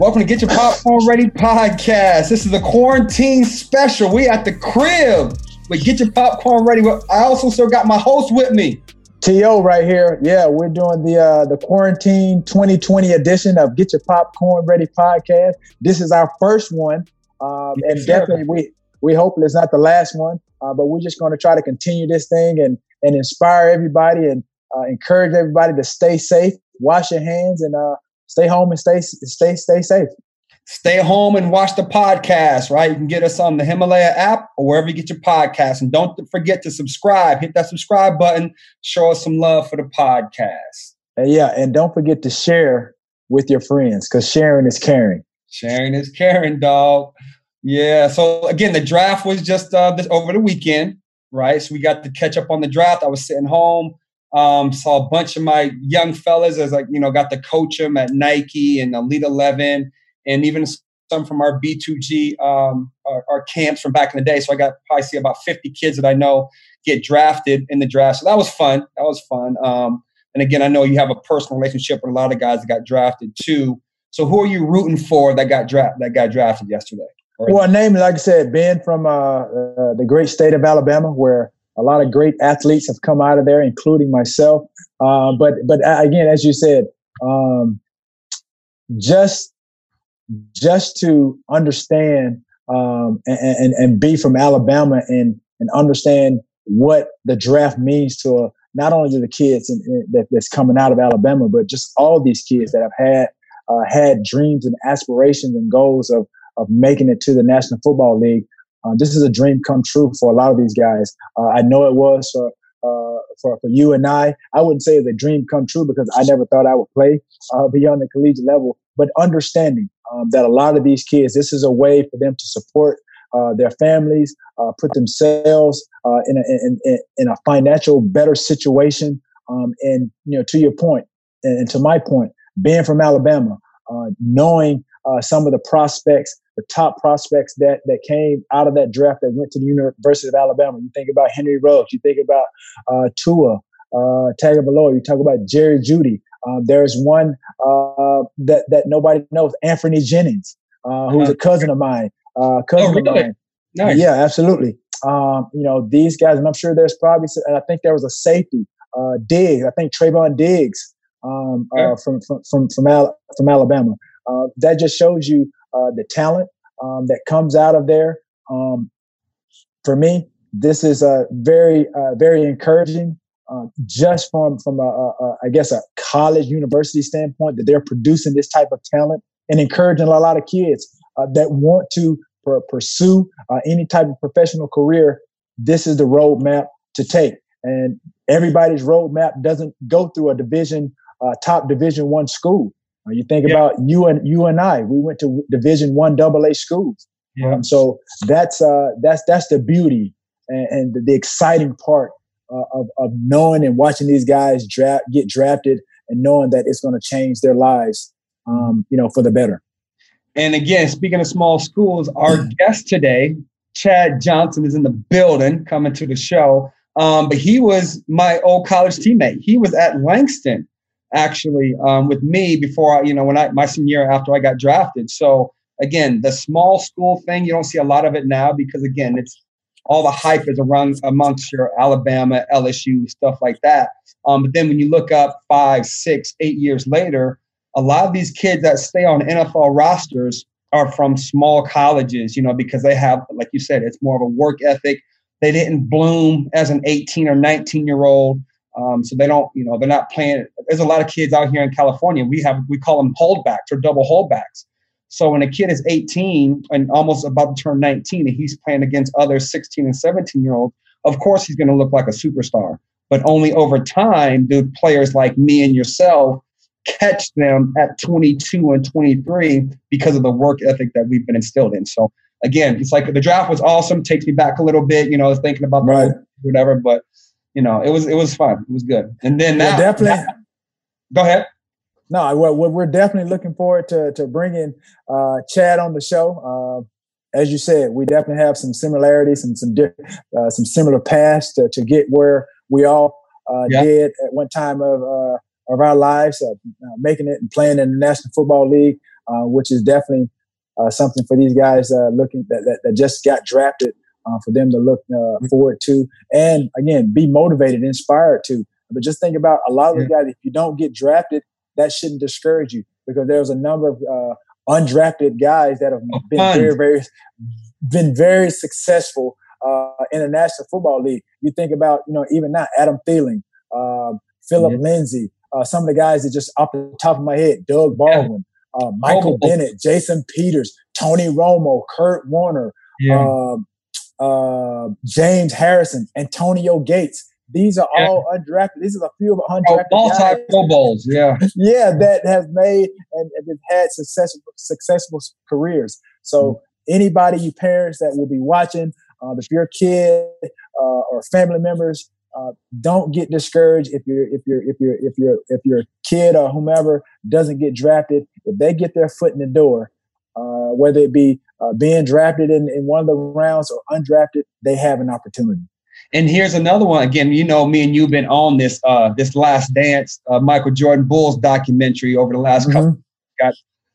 Welcome to Get Your Popcorn Ready podcast. This is a quarantine special. We at the crib, but Get Your Popcorn Ready. I also still got my host with me. To right here. Yeah, we're doing the uh, the quarantine 2020 edition of Get Your Popcorn Ready podcast. This is our first one, um, and sure. definitely we we hope it's not the last one. Uh, but we're just going to try to continue this thing and and inspire everybody and uh, encourage everybody to stay safe, wash your hands, and uh, stay home and stay stay stay safe. Stay home and watch the podcast, right? You can get us on the Himalaya app or wherever you get your podcast. And don't forget to subscribe. Hit that subscribe button. Show us some love for the podcast. And yeah, and don't forget to share with your friends because sharing is caring. Sharing is caring, dog. Yeah. So again, the draft was just uh, this, over the weekend, right? So we got to catch up on the draft. I was sitting home um, saw a bunch of my young fellas as like, you know, got to coach them at Nike and Elite 11 and even some from our B2G, um, our, our, camps from back in the day. So I got probably see about 50 kids that I know get drafted in the draft. So that was fun. That was fun. Um, and again, I know you have a personal relationship with a lot of guys that got drafted too. So who are you rooting for that got draft that got drafted yesterday? Well, name, like I said, Ben from uh, uh, the great state of Alabama, where a lot of great athletes have come out of there, including myself. Uh, but but uh, again, as you said, um, just just to understand um, and, and, and be from Alabama and and understand what the draft means to a, not only to the kids in, in, that, that's coming out of Alabama, but just all these kids that have had uh, had dreams and aspirations and goals of of making it to the National Football League. Uh, this is a dream come true for a lot of these guys. Uh, I know it was for, uh, for, for you and I. I wouldn't say it's a dream come true because I never thought I would play uh, beyond the collegiate level, but understanding um, that a lot of these kids, this is a way for them to support uh, their families, uh, put themselves in a, in, in, a financial better situation. Um, and, you know, to your point, and, and to my point, being from Alabama, knowing some of the prospects the top prospects that that came out of that draft that went to the University of Alabama. You think about Henry Ruggs, you think about uh, Tua uh, Tagovailoa, you talk about Jerry Jeudy. Um, there's one uh, that that nobody knows, Anthony Jennings, uh, who's a cousin of mine. Uh, cousin oh, really? of mine. Nice. Yeah, absolutely. Um, you know these guys, and I'm sure there's probably. And I think there was a safety, uh, Diggs. I think Trevon Diggs um, uh, from from from from, Al- from Alabama. Uh, that just shows you uh, the talent um, that comes out of there. Um, for me, this is a very, uh, very encouraging. Uh, just from from a, a, a, I guess a college university standpoint, that they're producing this type of talent and encouraging a lot of kids uh, that want to pr- pursue uh, any type of professional career. This is the roadmap to take, and everybody's roadmap doesn't go through a division, uh, top Division one school. You think yeah. about you and you and I. We went to Division One Double A schools. Yeah. Um, so that's uh, that's that's the beauty and, and the exciting part uh, of of knowing and watching these guys draft get drafted and knowing that it's going to change their lives, um, you know, for the better. And again, speaking of small schools, our guest today Chad Johnson is in the building coming to the show. Um, but he was my old college teammate. He was at Langston actually um, with me before I, you know, when I my senior year after I got drafted. So again, the small school thing, you don't see a lot of it now because again, it's all the hype is around amongst your Alabama, LSU, stuff like that. Um, but then when you look up five, six, eight years later, a lot of these kids that stay on NFL rosters are from small colleges, you know, because they have, like you said, it's more of a work ethic. They didn't bloom as an 18 or 19 year old. Um, so they don't, you know, they're not playing. There's a lot of kids out here in California. We have, we call them holdbacks or double holdbacks. So when a kid is 18 and almost about to turn 19 and he's playing against other 16 and 17 year olds, of course he's going to look like a superstar. But only over time do players like me and yourself catch them at 22 and 23 because of the work ethic that we've been instilled in. So again, it's like the draft was awesome. Takes me back a little bit, you know, thinking about right. whatever. But you know, it was it was fun. It was good. And then now, definitely. Now, go ahead. No, we're, we're definitely looking forward to to bringing uh, Chad on the show. Uh, as you said, we definitely have some similarities and some uh, some similar paths to, to get where we all uh, yeah. did at one time of uh, of our lives, uh, making it and playing in the National Football League, which is definitely something for these guys looking that, that, that just got drafted for them to look mm-hmm. forward to, and again be motivated, inspired to. But just think about a lot of the guys. If you don't get drafted, that shouldn't discourage you because there's a number of uh, undrafted guys that have been very, very, been very successful uh, in the National Football League. You think about, you know, even now, Adam Thielen, uh, Philip. Lindsay, uh, some of the guys that just off the top of my head, Doug Baldwin, yeah. Uh, Michael oh. Bennett, Jason Peters, Tony Romo, Kurt Warner, yeah. Um, uh, James Harrison, Antonio Gates. These are yeah. all undrafted. These are a few of undrafted oh, multi Pro Bowls, yeah, yeah, that have made and, and had successful successful careers. So mm-hmm. anybody, you parents that will be watching, uh, if your kid uh, or family members, uh, don't get discouraged if your if your if your if your if your kid or whomever doesn't get drafted. If they get their foot in the door, uh, whether it be uh, being drafted in, in one of the rounds or undrafted, they have an opportunity. And here's another one. Again, you know, me and you've been on this uh this last dance, uh, Michael Jordan Bulls documentary over the last mm-hmm. couple. Got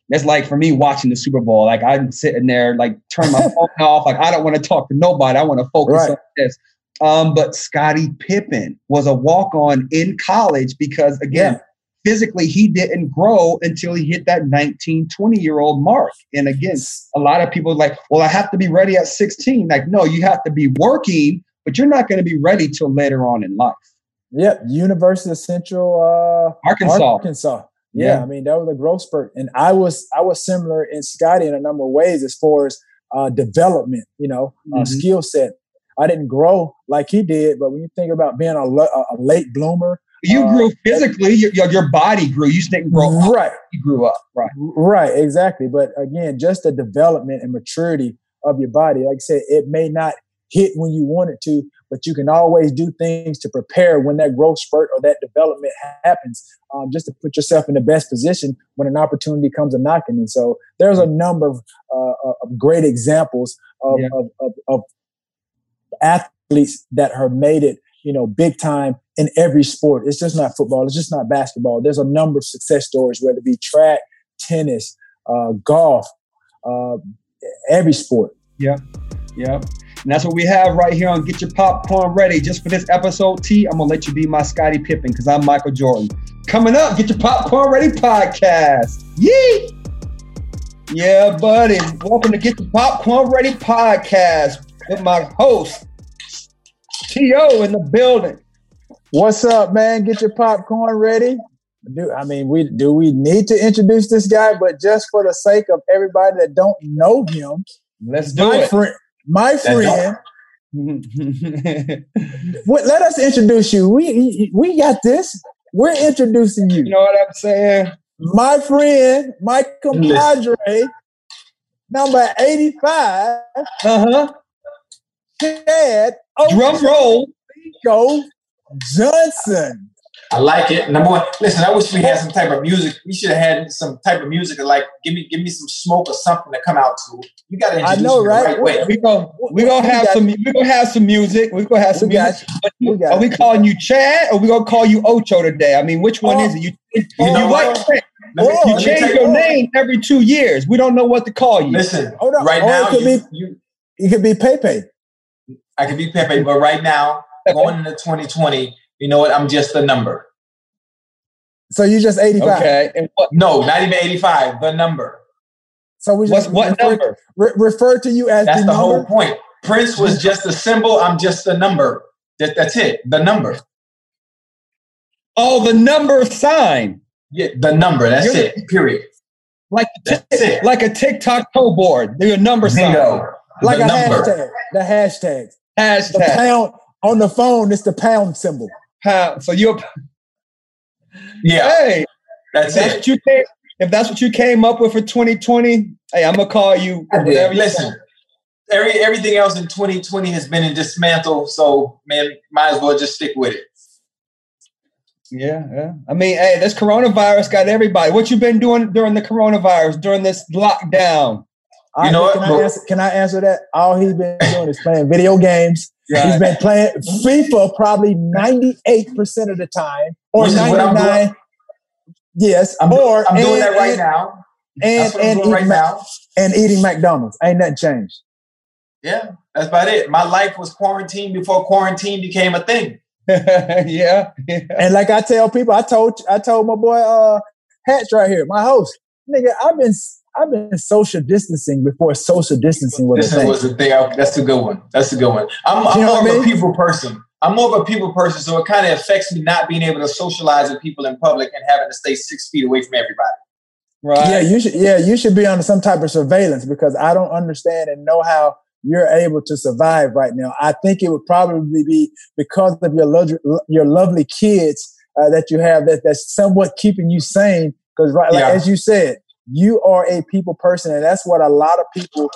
that's like for me watching the Super Bowl. Like I'm sitting there, like turn my phone off. Like I don't want to talk to nobody. I want to focus right. on this. Um, but Scottie Pippen was a walk on in college because again, yeah. Physically he didn't grow until he hit that 19, 20 year old mark. And again, a lot of people like, well, I have to be ready at 16. Like, no, you have to be working but you're not going to be ready till later on in life. Yep, University of Central uh, Arkansas. Arkansas. Yeah, yeah, I mean that was a growth spurt, and I was I was similar in Scottie in a number of ways as far as uh, development. You know, uh, mm-hmm. uh, skill set. I didn't grow like he did, but when you think about being a, a late bloomer, you uh, grew physically. Your, your body grew. You just didn't grow right. Up. You grew up. Right. Right. Exactly. But again, just the development and maturity of your body. Like I said, it may not hit when you want it to, but you can always do things to prepare when that growth spurt or that development happens, um, just to put yourself in the best position when an opportunity comes a knocking. And so there's a number of, uh, of great examples of, yeah. of, of, of athletes that have made it, you know, big time in every sport. It's just not football. It's just not basketball. There's a number of success stories, whether it be track, tennis, uh, golf, uh, every sport. Yeah. Yeah. And that's what we have right here on Get Your Popcorn Ready. Just for this episode, T, I'm going to let you be my Scottie Pippen because I'm Michael Jordan. Coming up, Get Your Popcorn Ready podcast. Yee! Yeah, buddy. Welcome to Get Your Popcorn Ready podcast with my host, T.O. in the building. What's up, man? Get your popcorn ready. Do I mean we do we need to introduce this guy? But just for the sake of everybody that don't know him, let's do it. Friend, my friend. what, let us introduce you. We we got this. We're introducing you. You know what I'm saying? My friend, my compadre, number 85. Uh-huh. Chad. Oh, Drum roll. Go Johnson. I like it. Number one, listen. I wish we had some type of music. We should have had some type of music, like give me, give me some smoke or something to come out to. You got to introduce I know, right? the right way. We gonna we gonna have some. we're gonna have some music. We're gonna have some music. We are we calling you Chad or we gonna call you Ocho today? I mean, which one oh, is it? You you, oh, you what? Oh, you change your name every two years. We don't know what to call you. Listen, Hold on. right oh, now, it could you, be, you, you could be Pepe. I could be Pepe, but right now, going into 2020, you know what? I'm just a number. So you're just 85. Okay. And what, no, not even 85, the number. So we just what refer, number? Re- refer to you as That's the, the whole point. Prince was just a symbol. I'm just a number. That, that's it. The number. Oh, the number sign. Yeah, the number. That's You're it. The, period. Like that's t- it. like a TikTok toe board. The number Bingo. sign. Like the a number. hashtag. The hashtag. Hashtag. The pound on the phone. It's the pound symbol. Pound. So you're yeah. Hey, that's, that's it. What you came, if that's what you came up with for 2020, hey, I'm gonna call you. Listen, every everything else in 2020 has been in dismantle. So man, might as well just stick with it. Yeah, yeah. I mean, hey, this coronavirus got everybody. What you been doing during the coronavirus, during this lockdown? You know can what? I, answer, can I answer that? All he's been doing is playing video games. Yeah. He's been playing FIFA probably 98% of the time or 99. Yes. I'm, or I'm and, doing that right and, now. And, and, eating, right now. and eating McDonald's. Ain't nothing changed. Yeah, that's about it. My life was quarantined before quarantine became a thing. yeah, yeah, And like I tell people, I told I told my boy uh Hatch right here, my host, nigga, I've been I've been social distancing before social distancing was a thing. Was a thing. That's a good one. That's a good one. I'm, I'm more of mean? a people person. I'm more of a people person, so it kind of affects me not being able to socialize with people in public and having to stay six feet away from everybody. Right. Yeah, you should. Yeah, you should be under some type of surveillance because I don't understand and know how you're able to survive right now. I think it would probably be because of your lo- your lovely kids uh, that you have that that's somewhat keeping you sane. Because right, like, as you said, you are a people person, and that's what a lot of people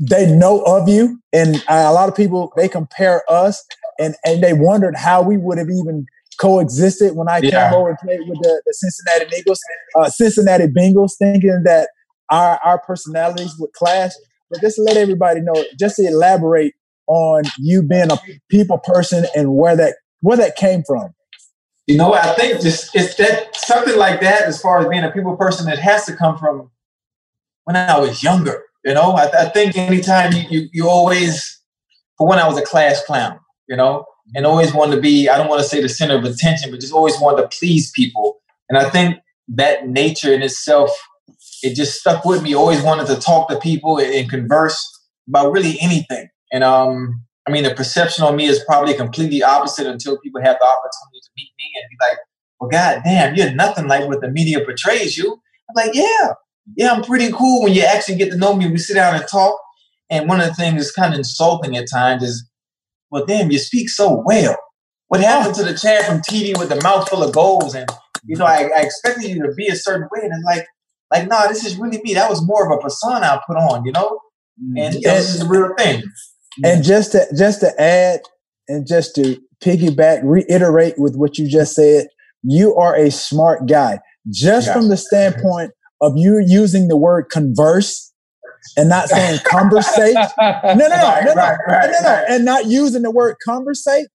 they know of you, and a lot of people they compare us, and and they wondered how we would have even coexisted when I yeah. came over and played with the, the Cincinnati Eagles, uh, Cincinnati Bengals, thinking that our our personalities would clash. But just to let everybody know, just to elaborate on you being a people person and where that where that came from. You know, I think just it's that something like that, as far as being a people person, it has to come from when I was younger. You know, I, I think anytime you, you, you always, for when I was a class clown, you know, and always wanted to be, I don't want to say the center of attention, but just always wanted to please people. And I think that nature in itself, it just stuck with me. Always wanted to talk to people and, converse about really anything. And um, I mean, the perception on me is probably completely opposite until people have the opportunity to meet me and be like, well, God damn, you're nothing like what the media portrays you. I'm like, yeah, yeah, I'm pretty cool when you actually get to know me. We sit down and talk. And one of the things that's kind of insulting at times is, well, damn, you speak so well. What happened to the Chad from TV with the mouth full of goals? And, you know, I, I expected you to be a certain way. And it's like, like, nah, this is really me. That was more of a persona I put on, you know? And you know, this is the real thing. And just to just to add and just to piggyback, reiterate with what you just said, you are a smart guy. Just from the standpoint of you using the word converse and not saying conversate. No, no, no, right, no, no, right, right, no, no, no, and not using the word conversate.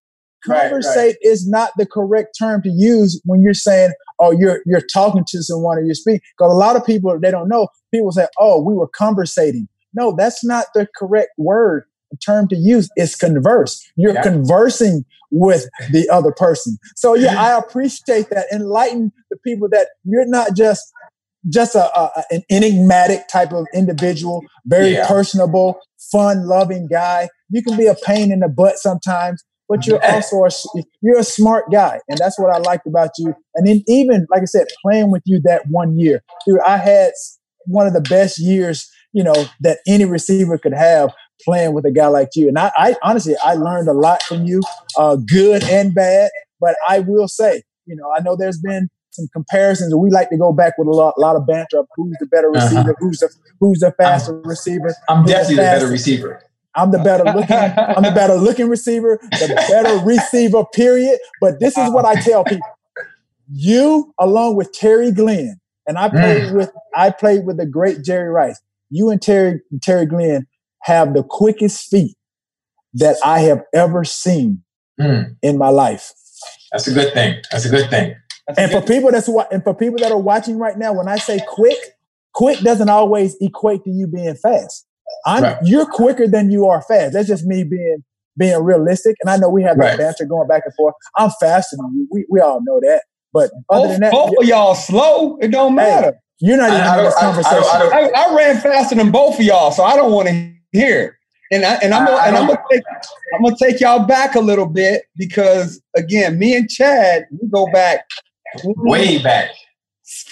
Conversate is not the correct term to use when you're saying, "Oh, you're you're talking to someone or you're speaking." Because a lot of people they don't know. People say, "Oh, we were conversating." No, that's not the correct word term to use is converse. You're yeah. conversing with the other person. So yeah, I appreciate that. Enlighten the people that you're not just just a, a an enigmatic type of individual, very yeah. personable, fun-loving guy. You can be a pain in the butt sometimes, but you're also a, you're a smart guy, and that's what I liked about you. And then even like I said, playing with you that one year, dude, I had one of the best years you know that any receiver could have playing with a guy like you. And I, I honestly, I learned a lot from you, uh, good and bad. But I will say, you know, I know there's been some comparisons. We like to go back with a lot, a lot of banter of who's the better uh-huh. receiver, uh-huh. who's the who's the faster I'm, receiver. I'm definitely the, the better receiver. I'm the better looking. I'm the better looking receiver. The better receiver. Period. But this is what I tell people: you, along with Terry Glenn, and I played mm. with I played with the great Jerry Rice. You and Terry Terry Glenn have the quickest feet that I have ever seen mm. in my life. That's a good thing. That's a good thing. That's and for people that's and for people that are watching right now, when I say quick, quick doesn't always equate to you being fast. I'm right. you're quicker than you are fast. That's just me being being realistic. And I know we have right. that banter going back and forth. I'm faster than you. We, we all know that. But other both, than that, both of y'all slow. It don't matter. Hey, you're not even I, in this conversation. I, I, ran faster than both of y'all, so I don't want to hear it. And I, and I'm gonna, and I'm gonna take I'm gonna take y'all back a little bit because again, me and Chad we go back way back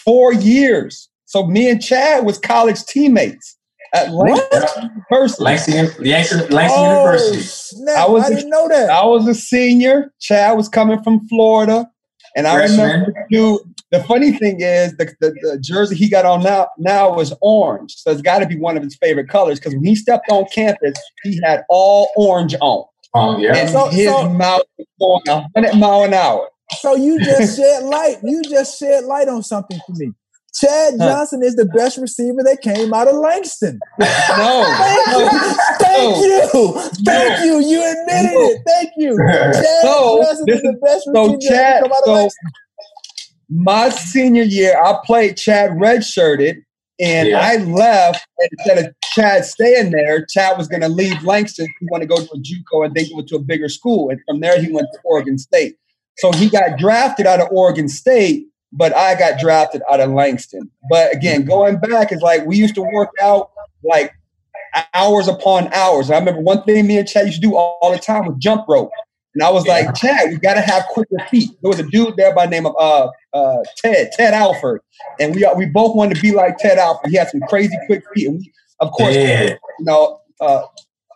four years. So me and Chad was college teammates at Langston University. Langston, Langston, Langston oh, University. Snap. I was I didn't a, know that. I was a senior. Chad was coming from Florida, and I Freshman. remember you the funny thing is the, the, the, jersey he got on now now is orange. So it's got to be one of his favorite colors because when he stepped on campus, he had all orange on. Oh yeah. And so, his so, mouth was going 100 mile an hour. So you just shed light. You just shed light on something for me. Chad Johnson is the best receiver that came out of Langston. No. Thank you. Thank you. Thank you. You admitted no. it. Thank you. Chad so, Johnson is the best receiver so Chad, that came out of so, Langston my senior year, I played Chad redshirted, and yeah. I left. instead of Chad staying there, Chad was going to leave Langston. He wanted to go to a JUCO and then go to a bigger school. And from there, he went to Oregon State. So he got drafted out of Oregon State, but I got drafted out of Langston. But again, going back is like we used to work out like hours upon hours. I remember one thing me and Chad used to do all, all the time was jump rope. And I was yeah. like, Chad, we got to have quicker feet. There was a dude there by the name of uh, uh, Ted, Ted Alford. And we uh, we both wanted to be like Ted Alford. He had some crazy quick feet. And we, of course, yeah. you know, uh,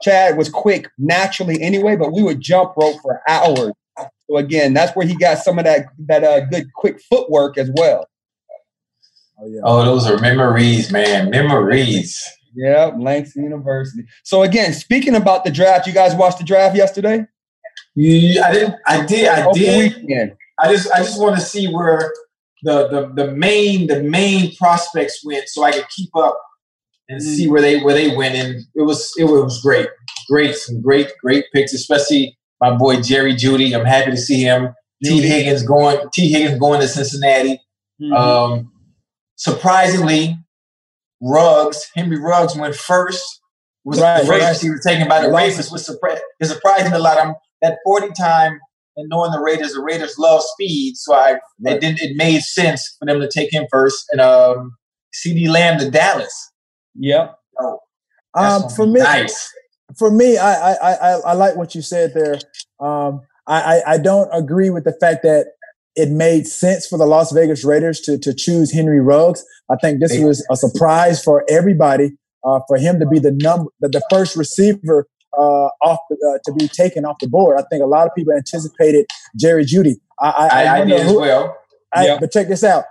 Chad was quick naturally anyway, but we would jump rope for hours. So again, that's where he got some of that that uh, good quick footwork as well. Oh, yeah. oh, those are memories, man. Memories. Yeah, Langston University. So again, speaking about the draft, you guys watched the draft yesterday? Yeah, I didn't. I did. I did. I just I just want to see where the, the the main the main prospects went, so I could keep up and see mm. where they where they went. And it was it was great, great, some great great picks, especially my boy Jerry Judy. I'm happy to see him. T Higgins going. T Higgins going to Cincinnati. Mm-hmm. Um, surprisingly, Ruggs Henry Ruggs went first. Was right, the right. he was taken by the Ravens was surprising. It's surprising a lot. I'm that 40 time and knowing the Raiders, the Raiders love speed, so I right. it didn't it made sense for them to take him first and um CeeDee Lamb to Dallas. Yep. Oh, um, for me, nice. For me, I, I I I like what you said there. Um, I, I don't agree with the fact that it made sense for the Las Vegas Raiders to to choose Henry Ruggs. I think this was a surprise for everybody uh, for him to be the number the, the first receiver uh, off the, uh, to be taken off the board. I think a lot of people anticipated Jerry Jeudy. I, I, I, I did who, as well. I, But check this out.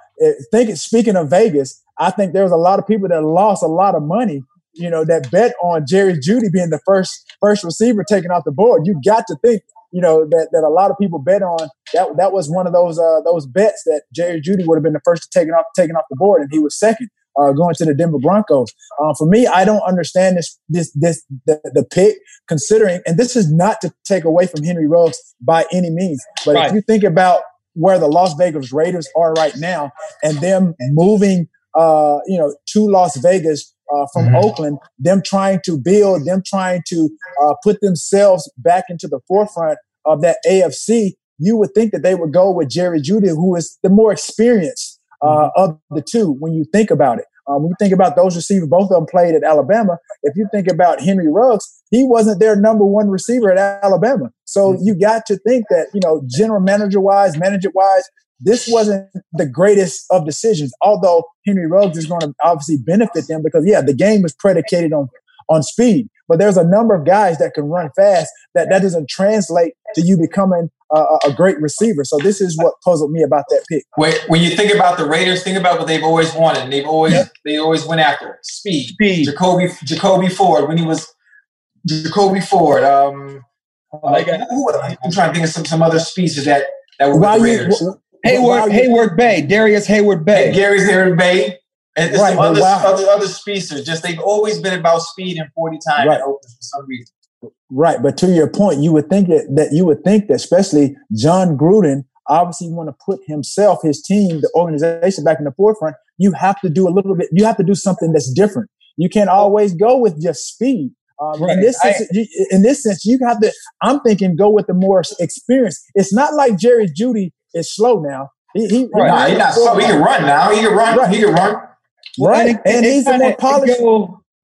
Think speaking of Vegas, I think there was a lot of people that lost a lot of money. You know that bet on Jerry Jeudy being the first first receiver taken off the board. You got to think you know that that a lot of people bet on that that was one of those uh, those bets that Jerry Jeudy would have been the first to take off taken off the board, and he was second uh, going to the Denver Broncos. Uh, for me, I don't understand this this this the, the, pick considering, and this is not to take away from Henry Ruggs by any means, but right. if you think about where the Las Vegas Raiders are right now and them moving, uh, you know, to Las Vegas uh, from mm-hmm. Oakland, them trying to build, them trying to uh, put themselves back into the forefront of that AFC, you would think that they would go with Jerry Jeudy, who is the more experienced uh, of the two when you think about it. Um, when you think about those receivers, both of them played at Alabama. If you think about Henry Ruggs, he wasn't their number one receiver at Alabama. So mm-hmm. you got to think that, you know, general manager wise, manager wise, this wasn't the greatest of decisions. Although Henry Ruggs is going to obviously benefit them because, yeah, the game is predicated on on speed. But there's a number of guys that can run fast that that doesn't translate to you becoming a, a great receiver. So this is what puzzled me about that pick. When, when you think about the Raiders, think about what they've always wanted. They've always they always went after speed. Speed. Jacoby Jacoby Ford when he was Jacoby Ford. Um, uh, who, I'm trying to think of some, some other species that that were the Raiders. You, Heyward, Heyward Bey, Darius Heyward-Bey. Gary's Heyward Bey. And right, some other, wow. other, other speedsters. Just they've always been about speed and 40 times right. opens for some reason. Right, but to your point, you would think that, that you would think that especially Jon Gruden obviously want to put himself, his team, the organization back in the forefront. You have to do a little bit. You have to do something that's different. You can't always go with just speed. Um, right. in, this sense, I, in this sense, you have to. I'm thinking go with the more experience. It's not like Jerry Jeudy is slow now. He, he, right. nah, he's not slow. He can run now. He can run. Right. He can run. Right, and, and he's a more polished.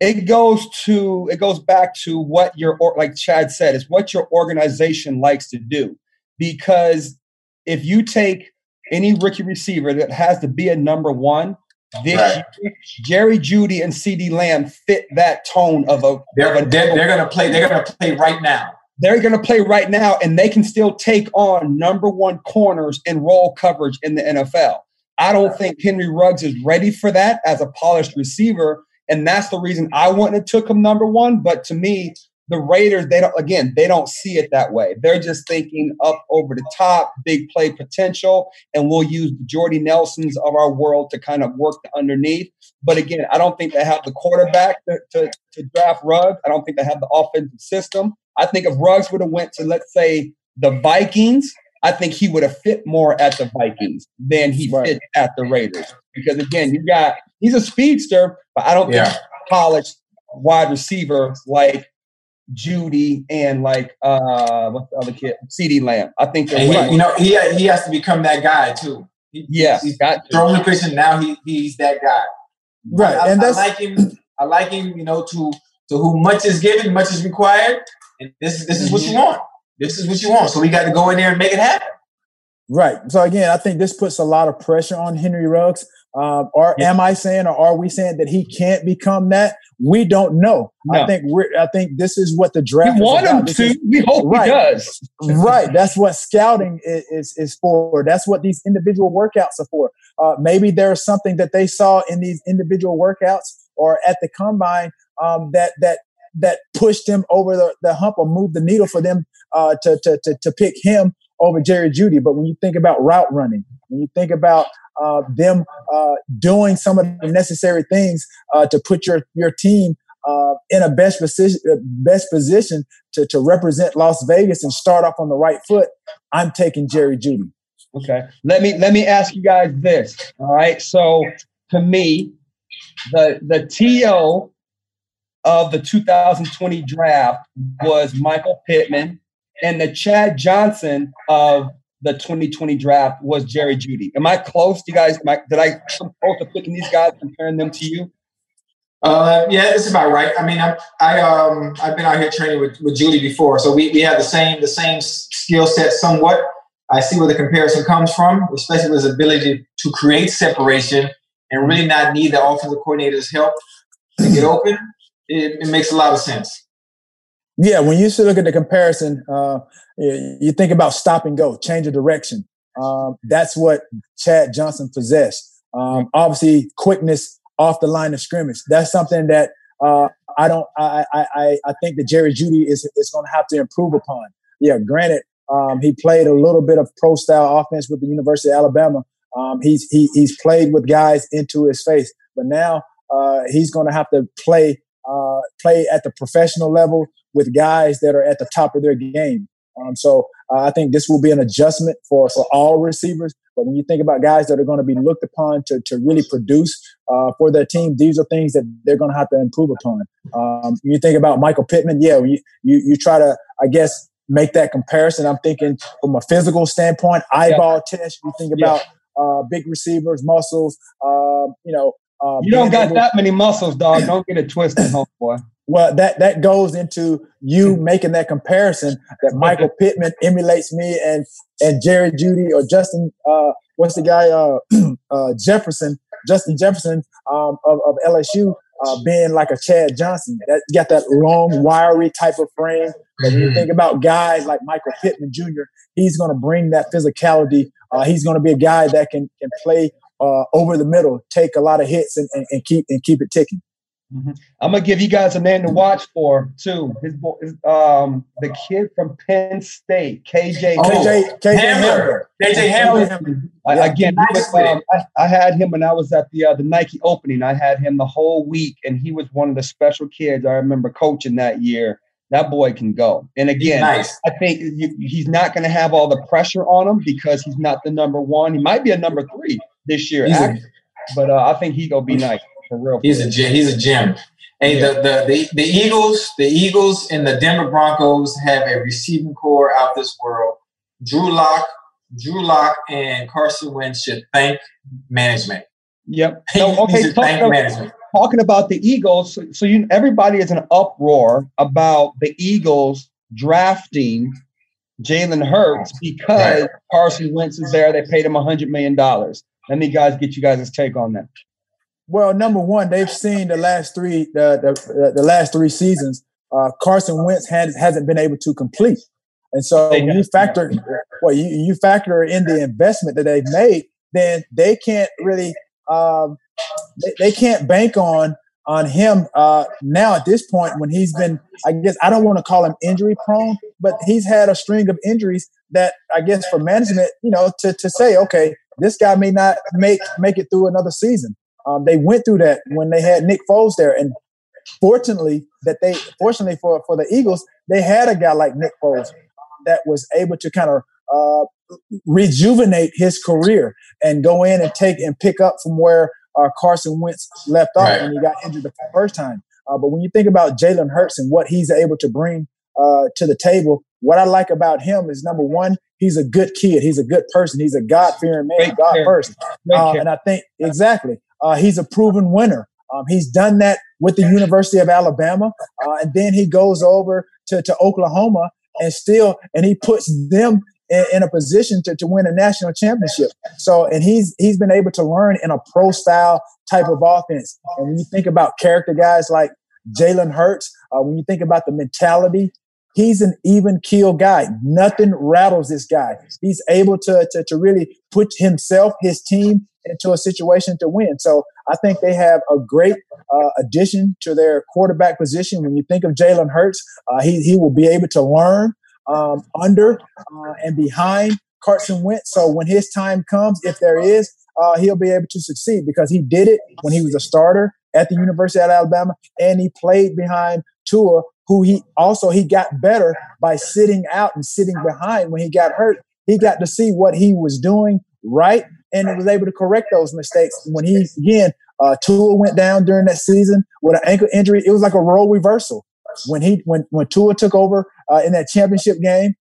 It goes to it goes back to what your like Chad said is what your organization likes to do because if you take any rookie receiver that has to be a number one, this right. year, Jerry Jeudy and CeeDee Lamb fit that tone of a. They're, of a, they're, they're going to play. They're going to play right now. They're going to play right now, and they can still take on number one corners and roll coverage in the NFL. I don't think Henry Ruggs is ready for that as a polished receiver, and that's the reason I wouldn't have took him number one. But to me, the Raiders, they don't again, they don't see it that way. They're just thinking up over the top, big play potential, and we'll use the Jordy Nelsons of our world to kind of work underneath. But again, I don't think they have the quarterback to, to, to draft Ruggs. I don't think they have the offensive system. I think if Ruggs would have went to let's say the Vikings, I think he would have fit more at the Vikings than he right. fit at the Raiders. Because again, you got he's a speedster, but I don't yeah. think college wide receiver like Jeudy and like uh what's the other kid? CeeDee Lamb. I think he, you know he he has to become that guy too. He, yeah, he's got throwing the Christian now. He he's that guy. Right, I, and that's I like him. I like him. You know, to to whom much is given, much is required, and this this is what you mm-hmm. want. This is what you want. So we got to go in there and make it happen. Right. So again, I think this puts a lot of pressure on Henry Ruggs. Um, or yeah. am I saying, or are we saying that he can't become that? We don't know. No. I think we're. I think this is what the draft. We want him to. Is, we hope right, he does. right. That's what scouting is, is, is for. That's what these individual workouts are for. Uh, maybe there's something that they saw in these individual workouts or at the combine um, that that that pushed him over the, the hump or moved the needle for them uh, to, to, to to pick him over Jerry Jeudy. But when you think about route running, when you think about uh, them uh, doing some of the necessary things uh, to put your your team uh, in a best position, best position to, to represent Las Vegas and start off on the right foot, I'm taking Jerry Jeudy. Okay, let me let me ask you guys this. All right, so to me, the the TO of the 2020 draft was Michael Pittman, and the Chad Johnson of the 2020 draft was Jerry Jeudy. Am I close? Do you guys? I, did I come close to picking these guys, comparing them to you? Uh, yeah, this is about right. I mean, I, I um, I've been out here training with, with Jeudy before, so we, we have the same the same skill set somewhat. I see where the comparison comes from, especially with his ability to create separation and really not need the offensive coordinator's help to get open. It, it makes a lot of sense. Yeah, when you look at the comparison, uh, you think about stop and go, change of direction. Um, that's what Chad Johnson possessed. Um, obviously, quickness off the line of scrimmage. That's something that uh, I don't. I, I I think that Jerry Jeudy is is going to have to improve upon. Yeah, granted, um, he played a little bit of pro style offense with the University of Alabama. Um, he's he, he's played with guys into his face, but now uh, he's going to have to play uh, play at the professional level with guys that are at the top of their game. Um, so uh, I think this will be an adjustment for, for all receivers. But when you think about guys that are going to be looked upon to, to really produce uh, for their team, these are things that they're going to have to improve upon. Um, you think about Michael Pittman, yeah, you, you, you try to, I guess, make that comparison. I'm thinking from a physical standpoint, eyeball yeah. test. You think about yeah. uh, big receivers, muscles, uh, you know. Uh, you don't got able- that many muscles, dog. Don't get it twisted, homeboy. Well, that that goes into you making that comparison that Michael Pittman emulates me and and Jerry Jeudy or Justin uh, what's the guy uh, uh, Jefferson Justin Jefferson um, of, of LSU uh, being like a Chad Johnson that got that long wiry type of frame. But when you mm-hmm. think about guys like Michael Pittman Jr., he's going to bring that physicality. Uh, he's going to be a guy that can can play uh, over the middle, take a lot of hits, and, and, and keep and keep it ticking. Mm-hmm. I'm gonna give you guys a name to watch for too. His, his um the kid from Penn State, KJ. Oh, KJ KJ Hamler. KJ Hamler. Yeah, again, was, um, I, I, had him when I was at the uh, the Nike opening. I had him the whole week, and he was one of the special kids I remember coaching that year. That boy can go. And again, nice. I think you, he's not going to have all the pressure on him because he's not the number one. He might be a number three this year, actually, but uh, I think he gonna be nice for real. He's a gem. He's a gem. Hey, yeah. the, the, the the Eagles, the Eagles and the Denver Broncos have a receiving core out this world. Drew Lock, Drew Lock, and Carson Wentz should thank management. Yep. So, okay. Talk, thank management. Talking about the Eagles, so, so you everybody is in an uproar about the Eagles drafting Jalen Hurts because right. Carson Wentz is there. They paid him a hundred million dollars. Let me guys get you guys' take on that. Well, number one, they've seen the last three the the, the last three seasons. Uh, Carson Wentz has, hasn't been able to complete, and so when you factor well, you, you factor in the investment that they've made, then they can't really um, they, they can't bank on on him uh, now at this point when he's been i guess i don't want to call him injury prone but he's had a string of injuries that i guess for management you know to, to say okay this guy may not make make it through another season um, they went through that when they had Nick Foles there, and fortunately that they fortunately for for the Eagles they had a guy like Nick Foles that was able to kind of uh, rejuvenate his career and go in and take and pick up from where uh, Carson Wentz left off right. when he got injured the first time. Uh, but when you think about Jalen Hurts and what he's able to bring uh, to the table, what I like about him is number one, he's a good kid. He's a good person. He's a God fearing man, God person. Uh, and I think exactly. Uh, he's a proven winner. Um, he's done that with the University of Alabama, uh, and then he goes over to, to Oklahoma and still, and he puts them in, in, a position to, to win a national championship. So, and he's he's been able to learn in a pro style type of offense. And when you think about character guys like Jalen Hurts, uh, when you think about the mentality he's an even keel guy. Nothing rattles this guy. He's able to, to, to really put himself, his team into a situation to win. So I think they have a great uh, addition to their quarterback position. When you think of Jalen Hurts, uh, he, he will be able to learn um, under uh, and behind Carson Wentz. So when his time comes, if there is, uh, he'll be able to succeed because he did it when he was a starter at the University of Alabama and he played behind Tua who he also he got better by sitting out and sitting behind when he got hurt. He got to see what he was doing right and was able to correct those mistakes. When he again, uh, Tua went down during that season with an ankle injury. It was like a role reversal. When he when when Tua took over uh, in that championship game,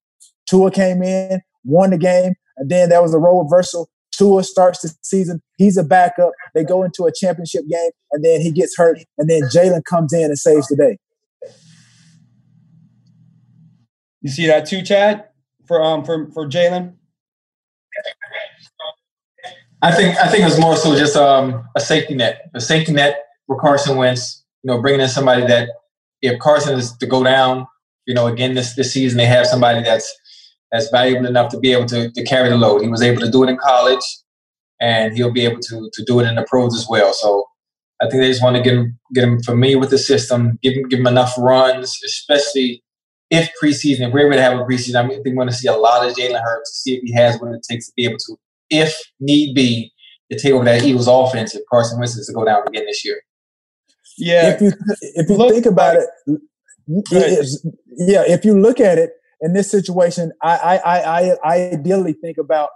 Tua came in, won the game, and then there was a role reversal. Tua starts the season. He's a backup. They go into a championship game, and then he gets hurt, and then Jalen comes in and saves the day. You see that too, Chad? For um for for Jalen. I think I think it was more so just um a safety net, a safety net for Carson Wentz. You know, bringing in somebody that if Carson is to go down, you know, again this this season they have somebody that's that's valuable enough to be able to, to carry the load. He was able to do it in college, and he'll be able to to do it in the pros as well. So I think they just want to get him get him familiar with the system, give him give him enough runs, especially if preseason, if we're able to have a preseason, I think we're going to see a lot of Jalen Hurts to see if he has what it takes to be able to, if need be, to take over that Eagles offense if Carson Wentz is to go down again this year. Yeah. If you if you look, think about it, yeah, if you look at it in this situation, I I I, I ideally think about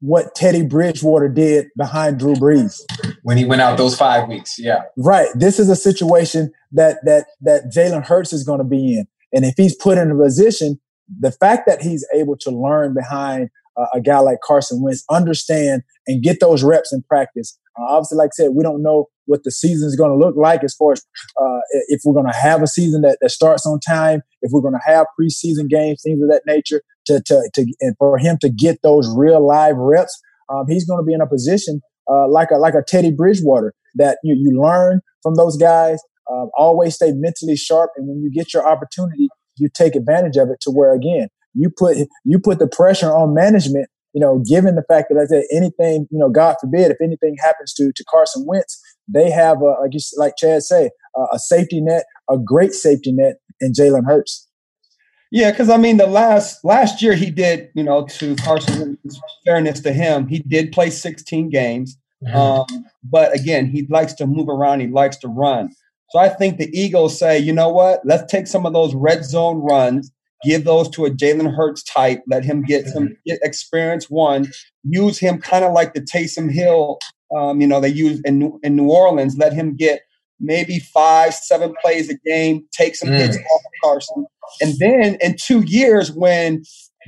what Teddy Bridgewater did behind Drew Brees when he went out those five weeks. Yeah, right. This is a situation that that that Jalen Hurts is going to be in. And if he's put in a position, the fact that he's able to learn behind uh, a guy like Carson Wentz, understand and get those reps in practice. Uh, obviously, like I said, we don't know what the season is going to look like as far as uh, if we're going to have a season that, that starts on time, if we're going to have preseason games, things of that nature. To, to, to and for him to get those real live reps, um, he's going to be in a position uh, like a like a Teddy Bridgewater that you you learn from those guys. Um, always stay mentally sharp, and when you get your opportunity, you take advantage of it. To where again, you put you put the pressure on management. You know, given the fact that I said anything, you know, God forbid, if anything happens to to Carson Wentz, they have a, like you, like Chad say a safety net, a great safety net in Jalen Hurts. Yeah, because I mean, the last last year he did, you know, to Carson's fairness to him, he did play 16 games. Mm-hmm. Um, but again, he likes to move around. He likes to run. So I think the Eagles say, you know what? Let's take some of those red zone runs, give those to a Jalen Hurts type, let him get some mm-hmm. get experience. One, use him kind of like the Taysom Hill. Um, you know, they use in in New Orleans. Let him get maybe five, seven plays a game, take some mm. hits off of Carson, and then in two years, when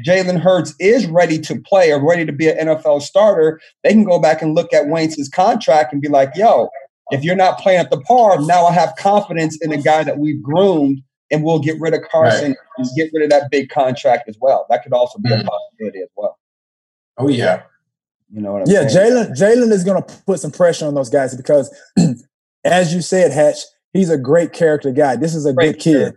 Jalen Hurts is ready to play or ready to be an NFL starter, they can go back and look at Wentz's contract and be like, yo, if you're not playing at the par, now I have confidence in the guy that we've groomed and we'll get rid of Carson right. and get rid of that big contract as well. That could also be mm. a possibility as well. Oh yeah. You know what I'm yeah, Jalen Jalen is gonna put some pressure on those guys because as you said, Hatch, he's a great character guy. This is a great good kid.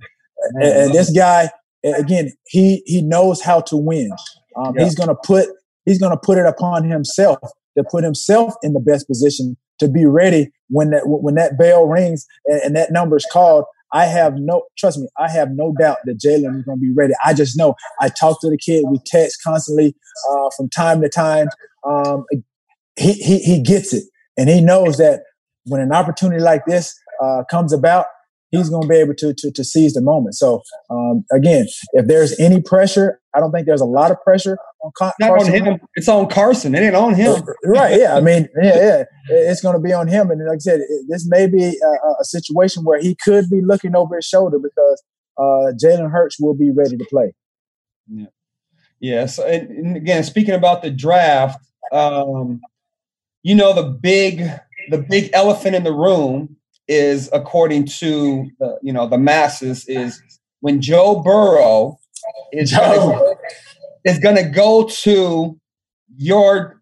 And, and, this guy, again, he he knows how to win. Um, yeah. He's gonna put he's gonna put it upon himself to put himself in the best position to be ready when that when that bell rings and, and that number is called. I have no trust me. I have no doubt that Jalen is going to be ready. I just know. I talk to the kid. We text constantly uh, from time to time. Um, he, he he gets it, and he knows that when an opportunity like this uh, comes about, he's going to be able to, to, to seize the moment. So um, again, if there's any pressure, I don't think there's a lot of pressure on Car- Not Carson. on him. It's on Carson. It ain't on him. right. Yeah. I mean, yeah, yeah. It's going to be on him. And like I said, it, this may be a, a, situation where he could be looking over his shoulder because uh, Jalen Hurts will be ready to play. Yeah. Yeah. So, and, and again, speaking about the draft, um, you know, the big, the big elephant in the room is according to the, you know the masses is when Joe Burrow is gonna, is going to go to your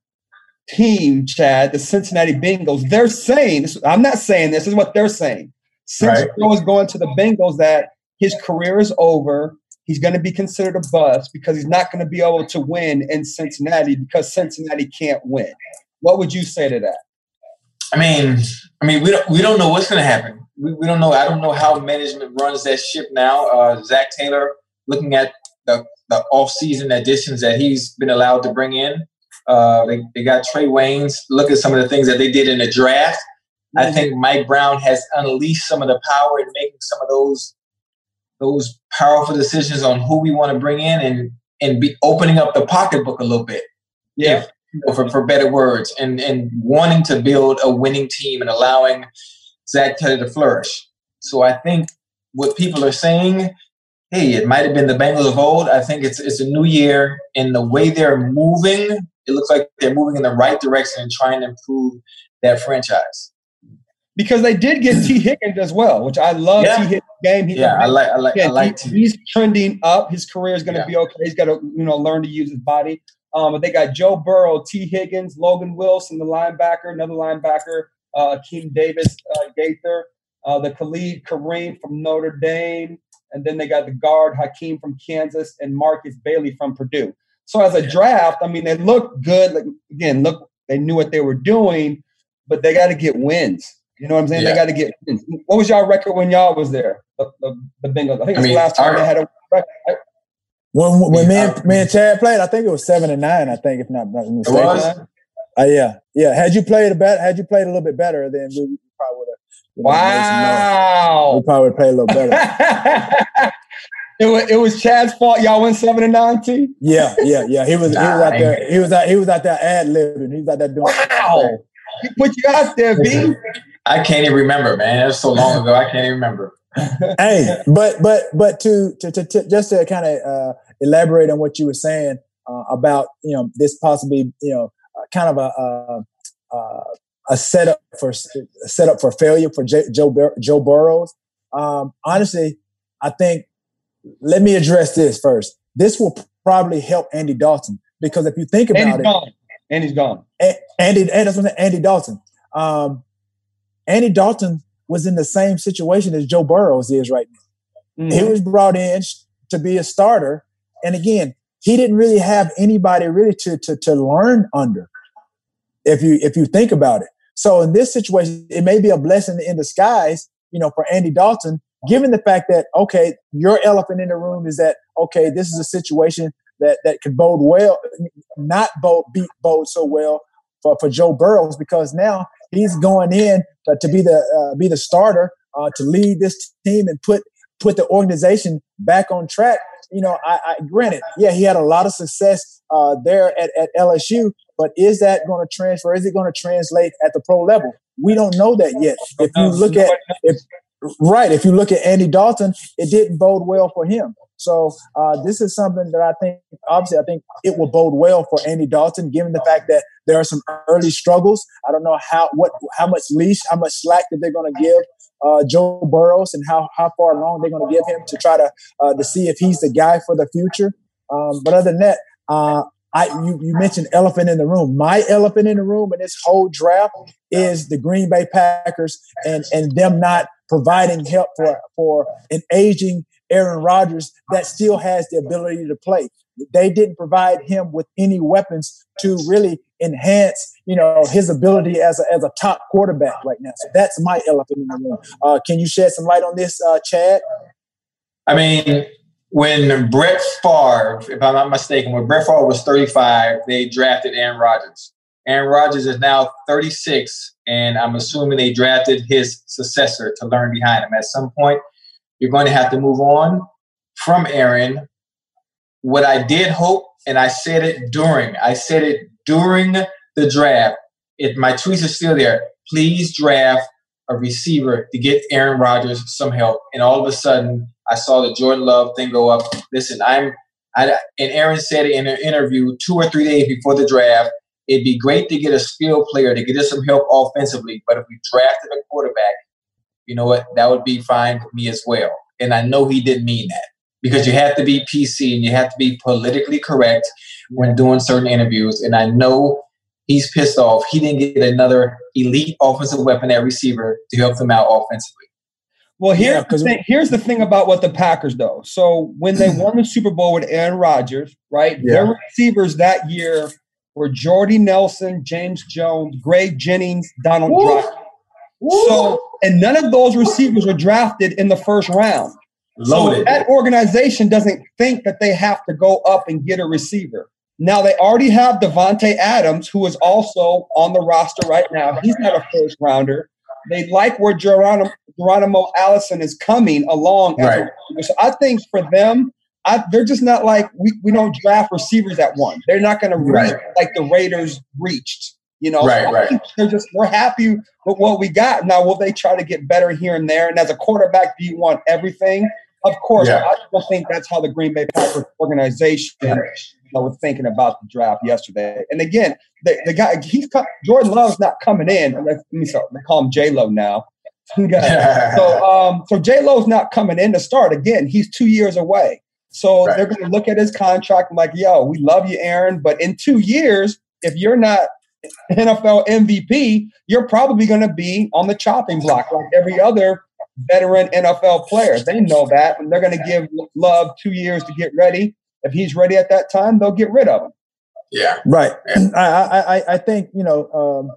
team, Chad, the Cincinnati Bengals. They're saying this, I'm not saying this, this is what they're saying. Since right. Joe is going to the Bengals, that his career is over. He's going to be considered a bust because he's not going to be able to win in Cincinnati because Cincinnati can't win. What would you say to that? I mean, I mean, we don't we don't know what's going to happen. We, we don't know. I don't know how management runs that ship now. Uh, Zac Taylor, looking at the the off season additions that he's been allowed to bring in. Uh, they, they got Trae Waynes. Look at some of the things that they did in the draft. Mm-hmm. I think Mike Brown has unleashed some of the power in making some of those those powerful decisions on who we want to bring in and and be opening up the pocketbook a little bit. Yeah. If, for, for better words, and, and wanting to build a winning team and allowing Zac Taylor to flourish. So I think what people are saying, hey, it might have been the Bengals of old. I think it's it's a new year, and the way they're moving, it looks like they're moving in the right direction and trying to improve that franchise. Because they did get Tee Higgins as well, which I love. Yeah. Tee Higgins game. He's yeah, I like. I like. I like. He, he's trending up. His career is going to yeah. be okay. He's got to you know learn to use his body. Um, but they got Joe Burrow, Tee Higgins, Logan Wilson, the linebacker, another linebacker, uh, Akeem Davis uh, Gaither, uh, the Khalid Kareem from Notre Dame, and then they got the guard Hakeem from Kansas and Markus Bailey from Purdue. So as a draft, I mean, they look good. Like, again, look, they knew what they were doing, but they got to get wins. You know what I'm saying? Yeah. They got to get wins. What was y'all record when y'all was there? The, the, the Bengals. I think it's I mean, the last time our, they had a record. When when me and, me and Chad played, I think it was seven and nine. I think if not mistaken. It was. Uh, yeah, yeah. Had you played a bet, had you played a little bit better, then we, probably would have. Wow. We probably would play a little better. it was it was Chad's fault. Y'all went seven and nine. T. Yeah, yeah, yeah. He was he was out there. He was out. He was out there ad libbing. He was out there doing. Wow. He put you out there, B. I can't even remember, man. It was so long ago. I can't even remember hey, but but but to to, to, to just to kind of uh, elaborate on what you were saying uh, about you know this possibly you know uh, kind of a a, a setup for a setup for failure for J- Joe Bur- Joe Burrows. Um, honestly, I think let me address this first. This will probably help Andy Dalton because if you think about Andy's it, gone. Andy's gone. Andy, and that's what Andy Dalton. Um, Andy Dalton was in the same situation as Joe Burrows is right now. Mm-hmm. He was brought in to be a starter, and again, he didn't really have anybody really to to to learn under. If you if you think about it, So in this situation, it may be a blessing in disguise, you know, for Andy Dalton, given the fact that okay, your elephant in the room is that okay, this is a situation that that could bode well, not bode be, bode so well for, for Joe Burrows because now he's going in to, to be the uh, be the starter uh, to lead this team and put put the organization back on track. You know, I, I granted, yeah, he had a lot of success uh, there at, at LSU, but is that going to transfer? Is it going to translate at the pro level? We don't know that yet. If you look at if right, if you look at Andy Dalton, it didn't bode well for him. So uh, this is something that I think, obviously, I think it will bode well for Andy Dalton, given the fact that there are some early struggles. I don't know how what how much leash, how much slack that they're going to give uh, Joe Burrows, and how how far along they're going to give him to try to uh, to see if he's the guy for the future. Um, but other than that, uh, I you, you mentioned elephant in the room. My elephant in the room in this whole draft is the Green Bay Packers and and them not providing help for for an aging Aaron Rodgers that still has the ability to play. They didn't provide him with any weapons to really enhance, you know, his ability as a, as a top quarterback right now. So that's my elephant in the room. Uh, can you shed some light on this, uh, Chad? I mean, when Brett Favre, if I'm not mistaken, when Brett Favre was 35, they drafted Aaron Rodgers. Aaron Rodgers is now 36, and I'm assuming they drafted his successor to learn behind him. At some point, you're going to have to move on from Aaron. What I did hope, and I said it during, I said it during the draft. It my tweets are still there. Please draft a receiver to get Aaron Rodgers some help. And all of a sudden, I saw the Jordan Love thing go up. Listen, I'm, I, and Aaron said in an interview two or three days before the draft. It'd be great to get a skilled player to get us some help offensively, but if we drafted a quarterback, you know what, that would be fine with me as well. And I know he didn't mean that because you have to be PC and you have to be politically correct when doing certain interviews. And I know he's pissed off. He didn't get another elite offensive weapon at receiver to help them out offensively. Well, here's, yeah, the thing, here's the thing about what the Packers, though. So when they won the Super Bowl with Aaron Rodgers, right, yeah. their receivers that year were Jordy Nelson, James Jones, Greg Jennings, Donald Driver. So, and none of those receivers were drafted in the first round. Loaded. So that organization doesn't think that they have to go up and get a receiver. Now they already have Davante Adams, who is also on the roster right now. He's not a first rounder. They like where Geronimo, Geronimo Allison is coming along. Right. So I think for them, I, they're just not like we, we don't draft receivers at one. They're not going to reach right. like the Raiders reached. You know, right, so right. they're just we're happy with what we got. Now, will they try to get better here and there? And as a quarterback, do you want everything? Of course, yeah. I still think that's how the Green Bay Packers organization I was thinking about the draft yesterday. And again, the, the guy he's Jordan Love's not coming in. Let me start. They call him J Lo now. so um, so J Lo's not coming in to start again. He's two years away. So right. they're going to look at his contract and like, yo, we love you, Aaron, but in two years, if you're not NFL MVP, you're probably going to be on the chopping block like every other veteran NFL player. They know that, and they're going to give Love two years to get ready. If he's ready at that time, they'll get rid of him. Yeah, right. I I I think you know um,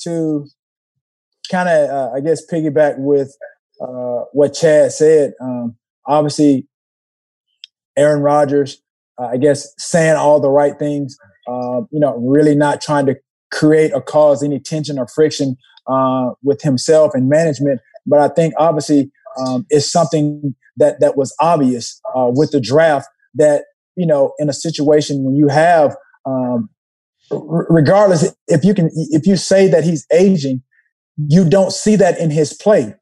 to kind of uh, I guess piggyback with uh, what Chad said. Um, obviously, Aaron Rodgers, uh, I guess, saying all the right things. Uh, you know, really not trying to create or cause any tension or friction uh, with himself and management. But I think obviously um, it's something that that was obvious uh, with the draft that you know in a situation when you have um, r- regardless if you can if you say that he's aging you don't see that in his play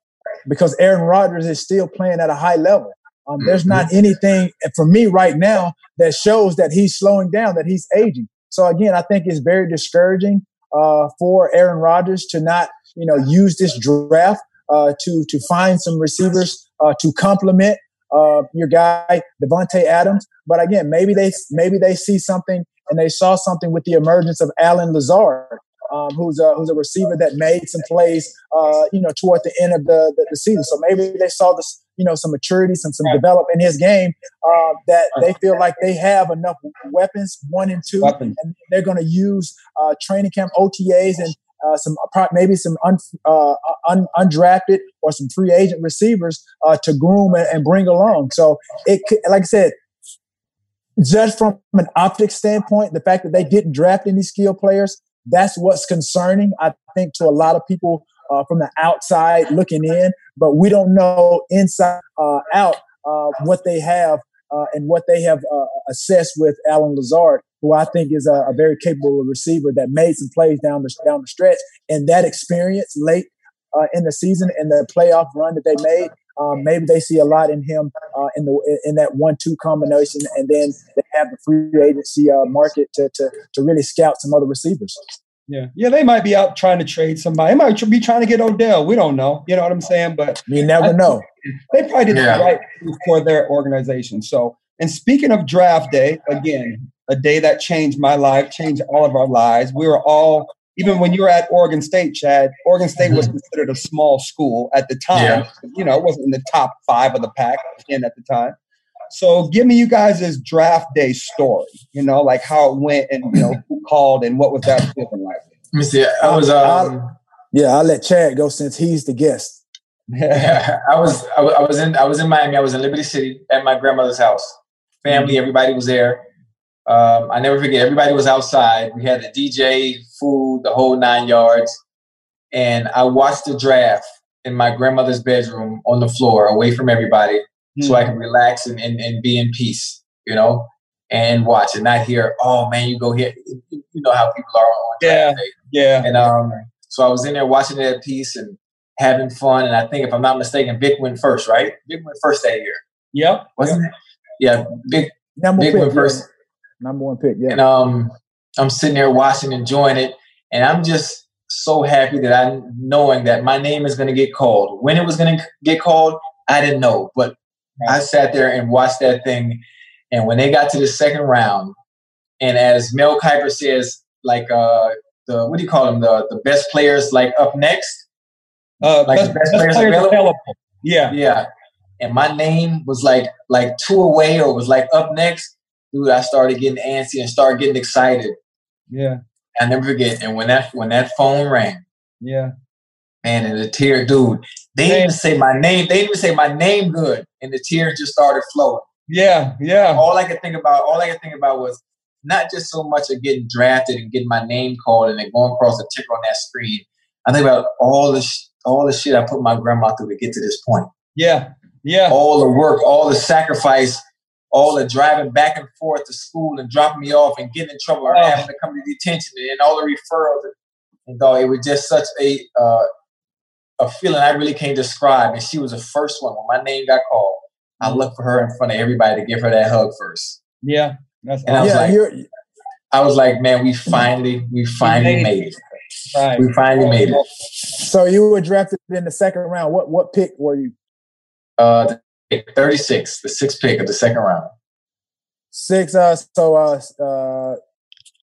because Aaron Rodgers is still playing at a high level. Um, there's mm-hmm. not anything for me right now that shows that he's slowing down, that he's aging. So again, I think it's very discouraging uh, for Aaron Rodgers to not, you know, use this draft uh, to to find some receivers uh, to complement uh, your guy Davante Adams. But again, maybe they maybe they see something and they saw something with the emergence of Allen Lazard, um, who's a who's a receiver that made some plays, uh, you know, toward the end of the, the, the season. So maybe they saw this, you know, some maturity, some some development in his game uh, that they feel like they have enough weapons, one and two, weapons. and they're going to use uh, training camp OTAs and uh, some maybe some un, uh, un, undrafted or some free agent receivers uh, to groom and, and, bring along. So it, like I said, just from an optics standpoint, the fact that they didn't draft any skill players, that's what's concerning. I think to a lot of people uh, from the outside looking in, but we don't know inside uh, out uh, what they have and what they have assessed with Allen Lazard who I think is a, a, very capable receiver that made some plays down the down the stretch. And that experience late uh, in the season and the playoff run that they made, um, maybe they see a lot in him uh, in the in that one-two combination, and then they have the free agency uh, market to, to to really scout some other receivers. Yeah, yeah, they might be out trying to trade somebody. They might be trying to get Odell. We don't know. You know what I'm saying? But you never know. They probably did yeah. the right for their organization. So, and speaking of draft day, again, a day that changed my life, changed all of our lives. We were all, even when you were at Oregon State, Chad, Oregon State mm-hmm. was considered a small school at the time. Yeah. You know, it wasn't in the top five of the pack in at the time. So give me you guys' this draft day story, you know, like how it went and, you know, who called and what was that feeling like? Let me see. I was, um, yeah, I'll let Chad go since he's the guest. Yeah, I was, I was in, I was in Miami. I was in Liberty City at my grandmother's house. Family, everybody was there um, I never forget, everybody was outside. We had the DJ, food, the whole nine yards. And I watched the draft in my grandmother's bedroom on the floor, away from everybody, mm-hmm. so I hmm. can relax and, and, and be in peace, you know, and watch and not hear, oh man, you go here. You know how people are on yeah, day. Yeah. And um, so I was in there watching that piece and having fun. And I think, if I'm not mistaken, Vic went first, right? Vic went first that year. Yep. Wasn't yep. it? Yeah, Vic, Number Vic went first. Number one pick, yeah. And um, I'm sitting there watching, enjoying it, and I'm just so happy that I knowing that my name is going to get called. When it was going to get called, I didn't know, but I sat there and watched that thing. And when they got to the second round, and as Mel Kiper says, like uh, the what do you call them? The the best players like up next. Uh, like best, best, players, players available. available. Yeah, yeah. And my name was like like two away or was like up next dude, I started getting antsy and started getting excited. Yeah. I never forget. And when that when that phone rang, yeah, man, and the tear, dude, they didn't even say my name. They didn't even say my name good, and the tears just started flowing. Yeah, yeah. All I could think about, all I could think about was not just so much of getting drafted and getting my name called and then going across the ticker on that screen. I think about all the sh- all the shit I put my grandma through to get to this point. Yeah, yeah. All the work, all the sacrifice all the driving back and forth to school and dropping me off and getting in trouble or oh. having to come to detention and all the referrals. And though it was just such a uh, a feeling I really can't describe. And she was the first one when my name got called. I mm. looked for her in front of everybody to give her that hug first. Yeah, that's and I was yeah, like, I was like, man, we finally, we finally made, made it. Right. We finally made it. So you were drafted in the second round. What what pick were you? Uh, 36, the sixth pick of the second round. Six, uh, so uh, uh,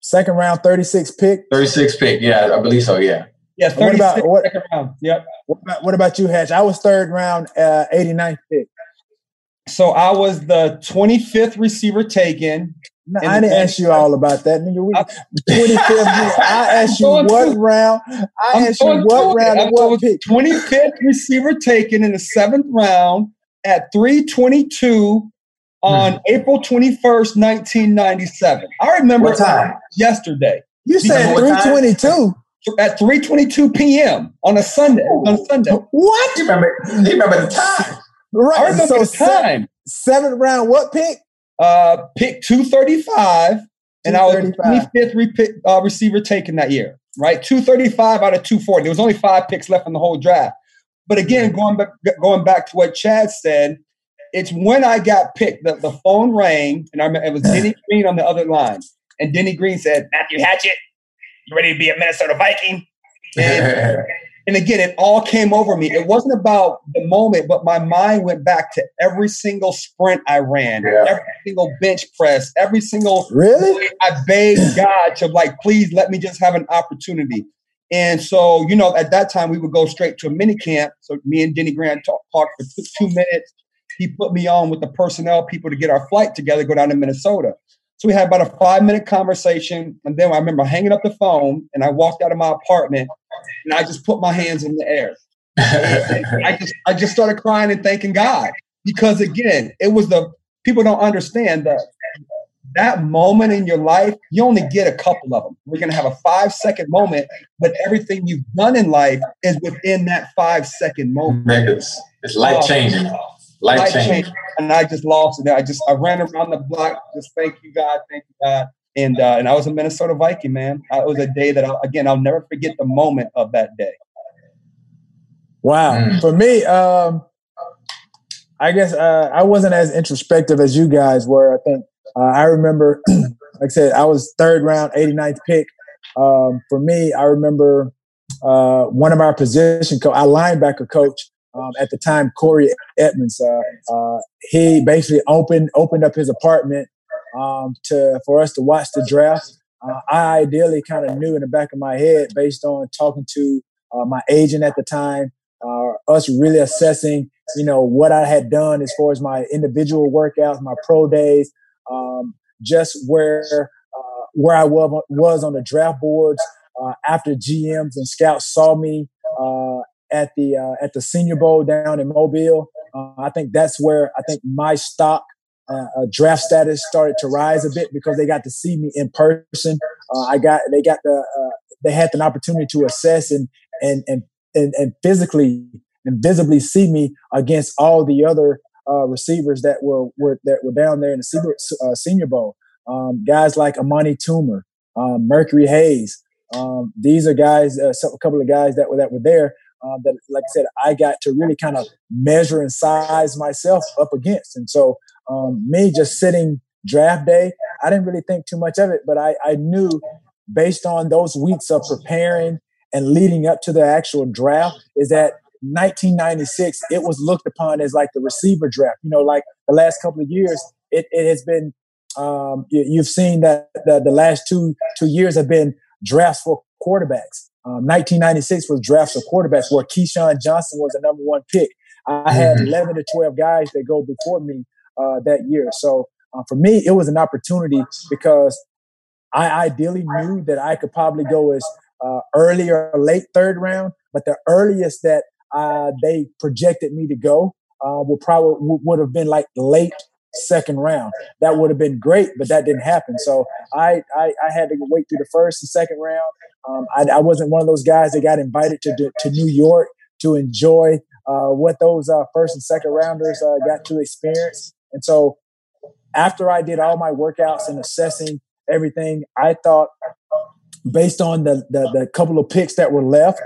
second round, 36 pick. 36 pick, yeah, I believe so, yeah. Yeah, 36 what about, what, second round. Yep. What about, what about you, Hatch? I was third round, uh, 89th pick. So I was the 25th receiver taken. No, I didn't ask you all about that, nigga. We, 25th. I asked you what round. I I'm asked you what round and what pick. 25th receiver taken in the seventh round at 322 on hmm. April 21st, 1997. I remember what time? yesterday. You said 322 at 3:22 p.m. on a Sunday. On a Sunday. What? You remember? You remember the time? Right. I remember so the time. Seventh round. What pick? Uh, pick 235, and I was 25th re- uh, receiver taken that year. Right, 235 out of 240. There was only five picks left in the whole draft. But again, going back, going back to what Chad said, it's when I got picked that the phone rang, and I remember it was Denny Green on the other line, and Denny Green said, "Matthew Hatchette, you ready to be a Minnesota Viking?" And, and again, it all came over me. It wasn't about the moment, but my mind went back to every single sprint I ran, yeah. every single bench press, every single. Really? I begged God to like, please let me just have an opportunity. And so, you know, at that time we would go straight to a mini camp. So me and Denny Grant talk, talked for two, two minutes. He put me on with the personnel people to get our flight together, go down to Minnesota. So we had about a five minute conversation. And then I remember hanging up the phone and I walked out of my apartment and I just put my hands in the air. I just I just started crying and thanking God because again, it was the people don't understand that that moment in your life, you only get a couple of them. We're going to have a five second moment, but everything you've done in life is within that five second moment. It's, it's life changing. Uh, life changing. And I just lost it. I just, I ran around the block. Just thank you, God. Thank you, God. And, uh, and I was a Minnesota Viking, man. it was a day that, I, again, I'll never forget the moment of that day. Wow. Mm. For me, um, I guess uh, I wasn't as introspective as you guys were. I think uh, I remember, like I said, I was third round, 89th pick. Um, for me, I remember uh, one of our position coach, our linebacker coach um, at the time, Corey Edmonds. Uh, uh, he basically opened opened up his apartment um, to for us to watch the draft. Uh, I ideally kind of knew in the back of my head, based on talking to my agent at the time, uh, us really assessing you know what I had done as far as my individual workouts, my pro days, um, just where uh, where I was, was on the draft boards uh, after GMs and scouts saw me uh, at the uh, at the Senior Bowl down in Mobile. Uh, I think that's where I think my stock uh, draft status started to rise a bit because they got to see me in person. I got they got the they had an opportunity to assess and and and and, and physically and visibly see me against all the other uh, receivers that were, were that were down there in the Senior, uh, senior Bowl. Um, guys like Amani Toomer, um, Mercury Hayes. Um, these are guys, uh, a couple of guys that were that were there. Uh, that, like I said, I got to really kind of measure and size myself up against. And so, um, me just sitting draft day, I didn't really think too much of it, but I, I knew based on those weeks of preparing and leading up to the actual draft is that 1996, it was looked upon as like the receiver draft. You know, like the last couple of years, it, it has been. Um, you, have seen that the, the last two two years have been drafts for quarterbacks. Um, 1996 was drafts for quarterbacks, where Keyshawn Johnson was the number one pick. I had mm-hmm. 11 to 12 guys that go before me uh, that year. So uh, for me, it was an opportunity because I ideally knew that I could probably go as uh, early or late third round, but the earliest that uh, they projected me to go uh, would probably would have been like late second round. That would have been great, but that didn't happen. So I I, I had to wait through the first and second round. Um, I, I, wasn't one of those guys that got invited to to New York to enjoy uh, what those uh, first and second rounders uh, got to experience. And so after I did all my workouts and assessing everything, I thought based on the, the, the couple of picks that were left,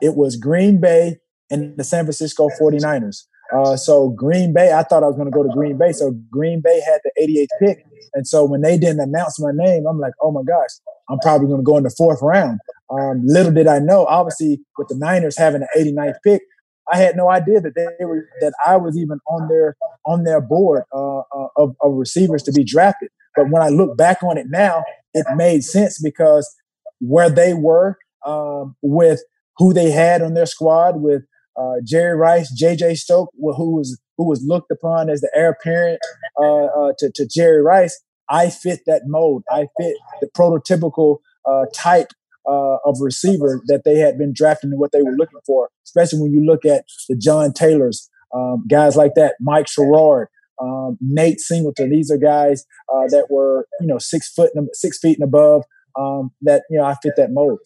it was Green Bay and the San Francisco 49ers. Uh, so Green Bay, I thought I was going to go to Green Bay. So Green Bay had the 88th pick. And so when they didn't announce my name, I'm like, oh my gosh, I'm probably going to go in the fourth round. Um, little did I know, obviously, with the Niners having the 89th pick, I had no idea that they were that I was even on their on their board uh, uh, of, of receivers to be drafted. But when I look back on it now, it made sense because where they were um, with who they had on their squad, with uh, Jerry Rice, J.J. Stokes, who was who was looked upon as the heir apparent uh, uh, to, to Jerry Rice. I fit that mold. I fit the prototypical uh, type uh, of receiver that they had been drafting and what they were looking for. Especially when you look at the John Taylors, um, guys like that, Mike Sherrard, um, Nate Singleton. These are guys uh, that were you know six foot, six feet and above. Um, that you know I fit that mold.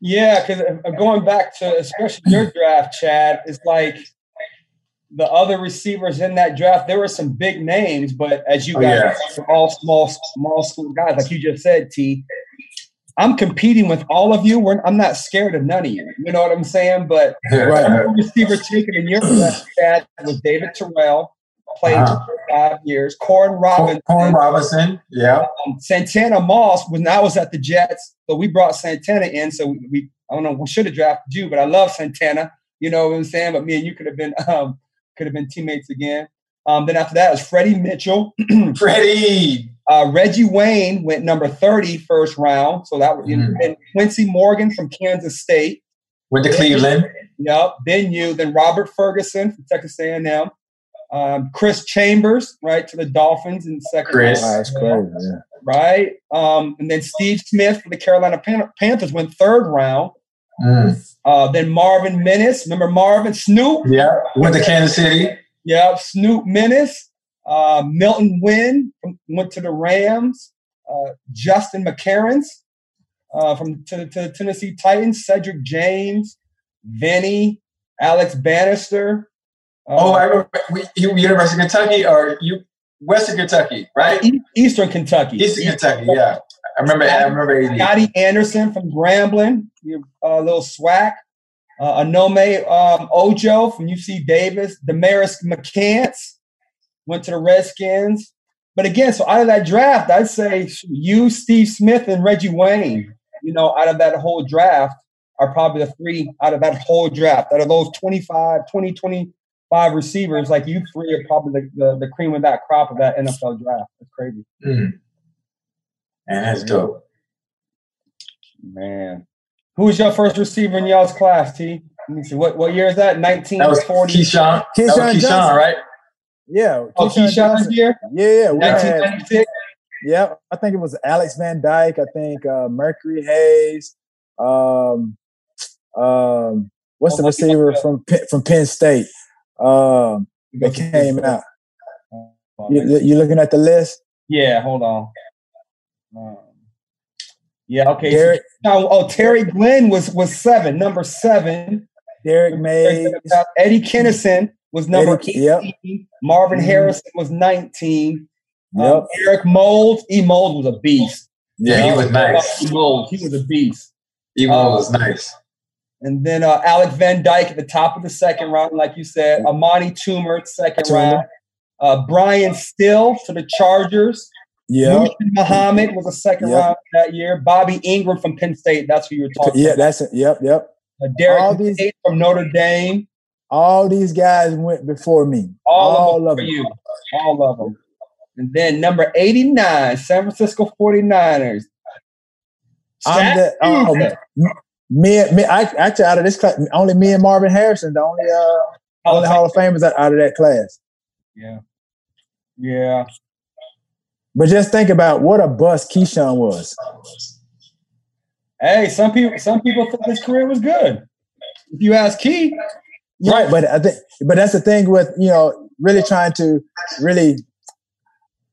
Yeah, because going back to especially your draft, Chad, it's like the other receivers in that draft. There were some big names, but as you guys, oh, yeah. all small, small school guys, like you just said, T. I'm competing with all of you. We're, I'm not scared of none of you. You know what I'm saying? But right. receiver taken in your draft, was David Terrell played uh-huh. for five years. Koren Robinson. Koren Robinson, yeah. Um, Santana Moss, when I was at the Jets, but we brought Santana in. So we, we I don't know, we should have drafted you, but I love Santana. You know what I'm saying? But me and you could have been um, could have been teammates again. Um, then after that was Freddie Mitchell. Freddie. Uh, Reggie Wayne went number 30 first round. So that was mm-hmm. and Quincy Morgan from Kansas State. Went to Cleveland. Yep. Then you, then Robert Ferguson from Texas A&M Um, Chris Chambers, right, to the Dolphins in second Chris. round. That's crazy. Yeah. Right. Um, and then Steve Smith for the Carolina Pan- Panthers went third round. Mm. Uh, then Marvin Minnis. Remember Marvin? Snoop? Yeah. Went to Kansas City. Yeah, Snoop Minnis. Uh, Milton Wynn from, went to the Rams. Uh, Justin McCarons uh, from to, to the Tennessee Titans. Cedric James, Vinny, Alex Bannister. Uh, Oh, I remember we, University of Kentucky or you Western Kentucky, right? Eastern Kentucky. Eastern Kentucky, yeah. I remember. I remember. Scotty Anderson from Grambling, your uh, little swag. Uh, Onome um, Ojo from UC Davis. Damaris McCants went to the Redskins. But again, so out of that draft, I'd say you, Steve Smith, and Reggie Wayne, you know, out of that whole draft are probably the three out of that whole draft. Out of those 25, 20, 25 receivers, like you three are probably the, the, the cream of that crop of that NFL draft. That's crazy. Mm. Man, that's dope. Man. Who was your first receiver in y'all's class, T? Let me see. What what year is that? That was 1940. Keyshawn. That was Keyshawn Keyshawn, right? Yeah. Oh, Keyshawn year? Yeah, yeah. Had, 1996. yeah, I think it was Alex Van Dyke. I think uh, Mercury Hayes. Um, um, what's the Oh, receiver from Penn- from Penn State? Um, that came out. You, you- you looking at the list? Yeah, hold on. Um, yeah, okay. Derek oh, oh, Terry Glenn was was seven, number seven. Derrick Mayes. Eddie Kennison was number Eddie- 18. yep. Marvin Mhm. Harrison was 19. Um, Yep. Eric Mold, E Mold was a beast. Yeah, he was nice. E Mold, he was a beast. He Uh, was nice. And then uh, Alec Van Dyke at the top of the second round, like you said. Amani Toomer, second Toomer. round. Uh, Bryan Still to the Chargers. Yeah, Muhsin Muhammad was a second Yep. round that year. Bobby Engram from Penn State. That's who you were talking yeah, about. that's it. Yep, yep. Uh, Derek all these- Tate from Notre Dame. All these guys went before me. All, All of them of them. All of them. And then number 89, San Francisco 49ers. I'm the, um, me, me, I actually out of this class, only me and Marvin Harrison, the only uh, only Hall of Famers out, out of that class. Yeah. Yeah. But just think about what a bust Keyshawn was. Hey, some people some people think his career was good. If you ask Key, Right, but I think, but that's the thing with you know really trying to really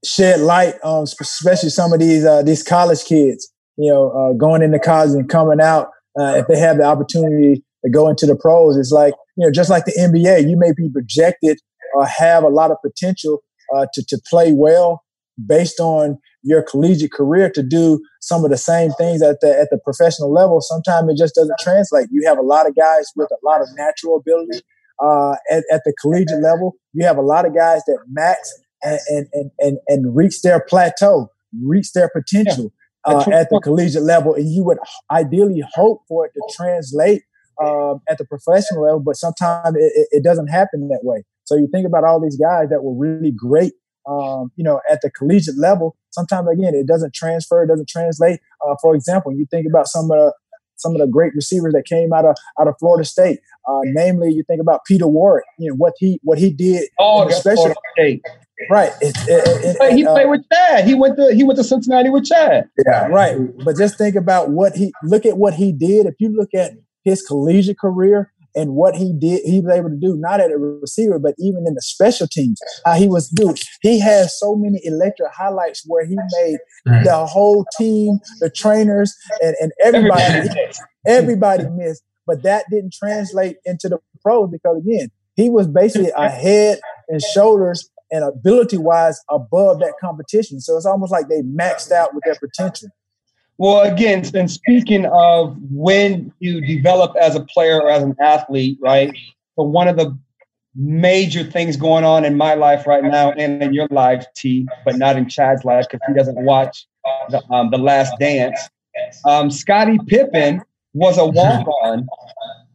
shed light on especially some of these uh, these college kids. You know, uh, going into college and coming out uh, if they have the opportunity to go into the pros. It's like you know, just like the NBA, you may be projected or have a lot of potential uh, to to play well based on your collegiate career to do some of the same things at the at the professional level. Sometimes it just doesn't translate. You have a lot of guys with a lot of natural ability uh, at, at the collegiate level. You have a lot of guys that max and and and and, and reach their plateau, reach their potential uh, at the collegiate level, and you would ideally hope for it to translate um, at the professional level, but sometimes it, it- it doesn't happen that way. So you think about all these guys that were really great, um, you know, at the collegiate level. Sometimes again, it doesn't transfer, it doesn't translate. Uh, for example, you think about some of the some of the great receivers that came out of out of Florida State. Uh, namely, you think about Peter Warrick. You know what he what he did. oh, in the special- Florida State. right. It, it, it, But he uh, played with Chad. He went to he went to Cincinnati with Chad. Yeah. Right. But just think about what he look at what he did. If you look at his collegiate career and what he did, he was able to do not at a receiver, but even in the special teams. How he was dude. He has so many electric highlights where he made the whole team, the trainers, and, and everybody Everybody. everybody missed. But that didn't translate into the pros because again, he was basically a head and shoulders and ability wise above that competition. So it's almost like they maxed out with their potential. Well, again, and speaking of when you develop as a player or as an athlete, right? So one of the major things going on in my life right now and in your life, T, but not in Chad's life because he doesn't watch the, um, the Last Dance. Um, Scottie Pippen was a walk-on.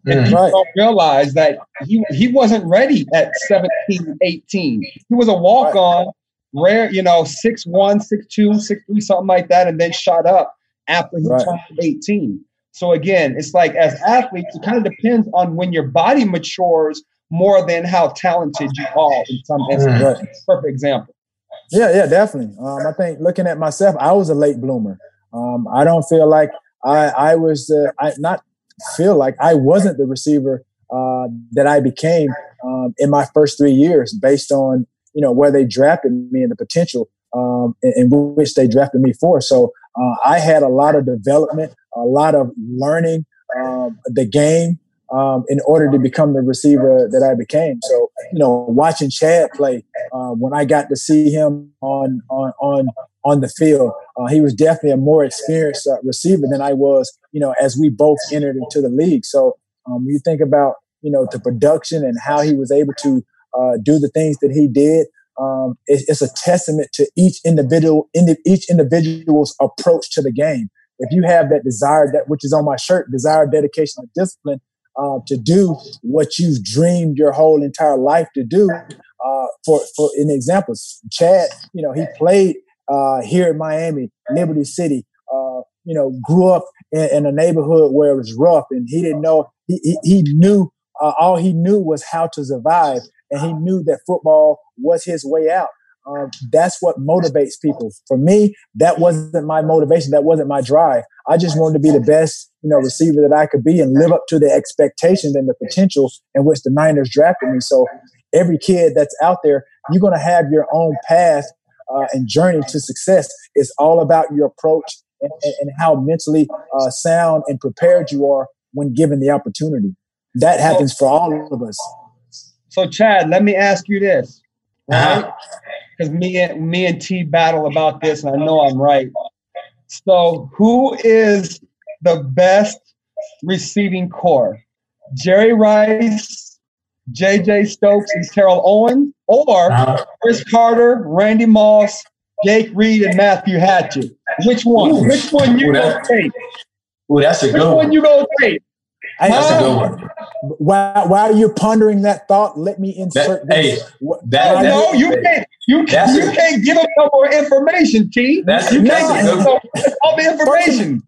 And Mm. people Right. don't realize that he, he wasn't ready at 17, 18. He was a walk-on, rare, you know, 6'1, 6'2, 6'3, something like that, and then shot up after he Right. turned 18. So again, it's like as athletes, it kind of depends on when your body matures, more than how talented you are in some instances. Right. Perfect example. Yeah, yeah, definitely. Um, I think looking at myself, I was a late bloomer. Um, I don't feel like I, I was uh, I not feel like I wasn't the receiver uh, that I became um, in my first three years, based on you know where they drafted me and the potential um, in, in, which they drafted me for. So uh, I had a lot of development, a lot of learning um, the game um, in order to become the receiver that I became. So you know, watching Chad play uh, when I got to see him on on on on the field, uh, he was definitely a more experienced uh, receiver than I was. You know, as we both entered into the league. So um, you think about you know the production and how he was able to uh, do the things that he did. Um, it, it's a testament to each individual, indi- each individual's approach to the game. If you have that desire, that which is on my shirt, desire, dedication, and discipline, uh, to do what you've dreamed your whole entire life to do. Uh, for for an example, Chad, you know, he played uh, here in Miami, Liberty City. Uh, you know, grew up in, in, a neighborhood where it was rough, and he didn't know. He he, he knew uh, all he knew was how to survive, and he knew that football was his way out. Um, that's what motivates people. For me, that wasn't my motivation. That wasn't my drive. I just wanted to be the best, you know, receiver that I could be and live up to the expectations and the potential in which the Niners drafted me. So every kid that's out there, you're going to have your own path uh, and journey to success. It's all about your approach and, and how mentally uh, sound and prepared you are when given the opportunity. That happens for all of us. So, Chad, let me ask you this, right? Because me and me and T battle about this, and I know I'm right. So, who is the best receiving core? Jerry Rice, J.J. Stokes, and Terrell Owens, or uh-huh. Cris Carter, Randy Moss, Jake Reed, and Matthew Hatchette? Which one? Ooh. Which one you gonna take? Ooh, that's a Which good one. one you gonna take? That's a good one. While, while you're pondering that thought, let me insert that, this. Hey, that, no, you can't. You, can't, you can't give him no more information, T. That's, you that's can't all the information.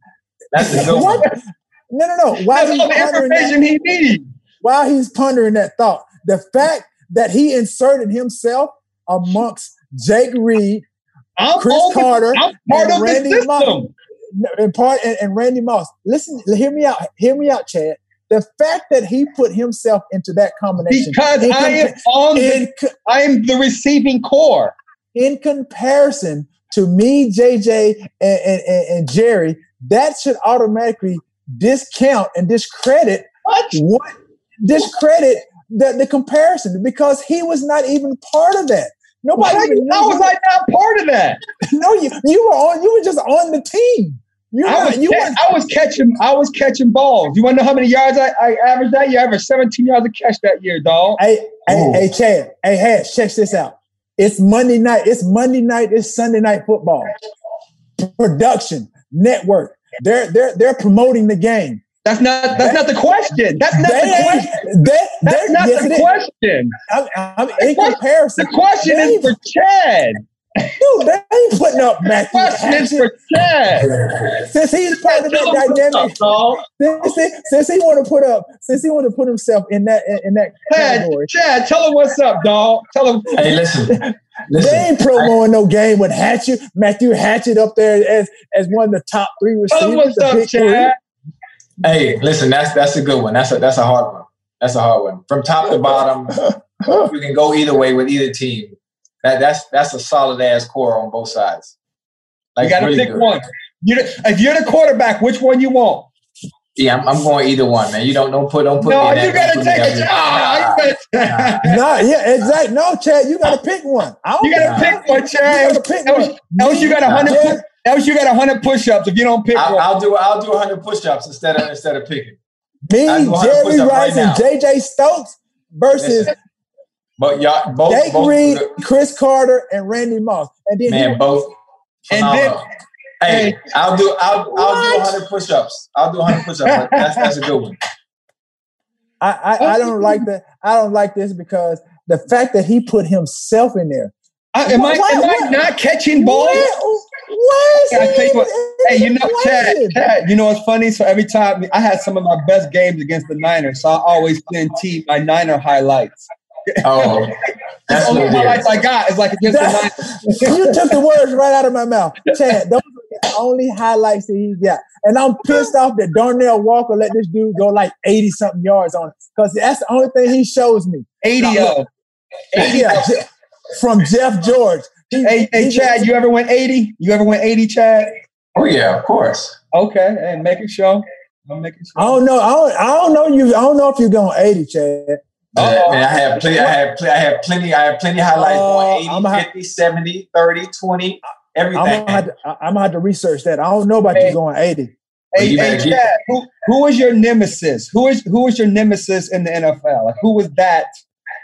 That's a good what? one. No, no, no. While that's all the information that, he needs. While he's pondering that thought, the fact that he inserted himself amongst Jake Reed, I'm Cris Carter, I'm part and of Randy the system. Moss, and part and, and Randy Moss. Listen, hear me out. Hear me out, Chad. The fact that he put himself into that combination because I am on the, I am the receiving core. in comparison to me, JJ, and, and, and Jerry. That should automatically discount and discredit what, what discredit the, the comparison because he was not even part of that. Nobody. How was I not part of that? no, you you were on. You were just on the team. You I, was, you ca- I was catching I was catching balls. You want to know how many yards I, I averaged that year? I averaged 17 yards a catch that year, dog. Hey, hey, hey, Chad. Hey, Hash, check this out. It's Monday night. It's Monday night. It's Sunday night football. Production, network. They're they're they're promoting the game. That's not that's not the question. That's not they, the question. They, that's not yes, the question. I'm, I'm in comparison. The question they, is for Chad. Dude, they ain't putting up Matthew. Question for Chad. Since he's part of that dynamic, since, he, since he want to put up, since he want to put himself in that in, in that Chad, category. Chad, tell him what's up, dog. Tell him. Hey, listen. Listen, they ain't promoting no game with Hatchette, Matthew Hatchette up there as as one of the top three receivers. Tell him what's up, Chad. Hey, listen, that's that's a good one. That's a that's a hard one. That's a hard one. From top to bottom, you can go either way with either team. That that's that's a solid ass core on both sides. Like, you got to really pick good. one. You if you're the quarterback, which one you want? Yeah, I'm, I'm, going either one, man. You don't don't put don't put. No, you gotta take a job. no, yeah, exactly. No, Chad, you gotta pick one. you gotta pick one, Chad. You gotta pick else, one. else you got a hundred. Else you got a hundred push-ups if you don't pick I'll, one. I'll do I'll do hundred push-ups instead of instead of picking. Me, Jerry Rice, right and JJ Stokes versus Listen, but y'all both, Jake both Reed, Cris Carter, and Randy Moss. And then man, both. Phenomenal. And then, hey, I'll do I'll I'll do 100 push-ups. I'll do 100 push-ups. that's that's a good one. I, I, I don't like that. I don't like this because the fact that he put himself in there. I, am, I, am I not catching balls? Where, where is Hey, what, hey, you know, Chad, Chad, you know what's funny? So every time I had some of my best games against the Niners, so I always send T my Niner highlights. Oh, that's the only highlights I got is like against the Niners. you took the words right out of my mouth, Chad. Those are the only highlights that he got, and I'm pissed off that Darnell Walker let this dude go like eighty something yards on it because that's the only thing he shows me. Eighty of. Yeah, from Jeff George. He, hey, hey, Chad, you ever went 80? You ever went 80, Chad? Oh yeah, of course. Okay, and making sure. I'm making sure. I don't know. I don't, I don't know you. I don't know if you're going 80, Chad. Yeah, man, I have plenty. I have, pl- I have plenty. I have plenty of highlights uh, going 80, 50, have, 70, 30, 20, everything. I'm gonna, have to, I'm gonna have to research that. I don't know about hey, you going 80. Hey, hey Chad, who, who is your nemesis? Who is who is your nemesis in the NFL? Like, who was that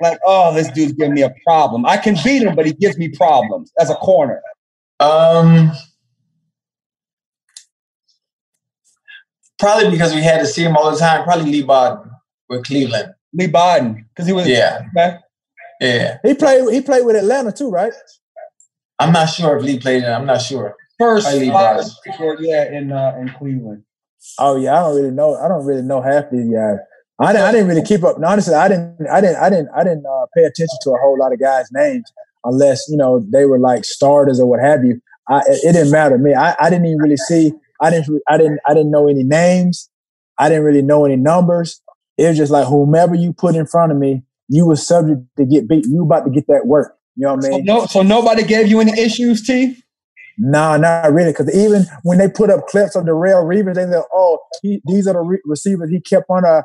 like, oh, this dude's giving me a problem. I can beat him, but he gives me problems as a corner. Um, probably because we had to see him all the time. Probably Leigh Bodden with Cleveland. Leigh Bodden because he was yeah, okay. yeah. He played. He played with Atlanta too, right? I'm not sure if Leigh played. I'm not sure. First, uh, yeah, in uh, in Cleveland. Oh yeah, I don't really know. I don't really know half these guys. I didn't, I didn't really keep up. honestly, I didn't, I didn't, I didn't, I didn't uh, pay attention to a whole lot of guys' names unless you know they were like starters or what have you. I, it, didn't matter to me. I, I didn't even really see. I didn't, I didn't, I didn't know any names. I didn't really know any numbers. It was just like whomever you put in front of me, you were subject to get beat. You about to get that work. You know what I mean? So, no, so nobody gave you any issues, T. No, nah, not really. Because even when they put up clips of Darrelle Revis, they said, "Oh, he, these are the re- receivers he kept on a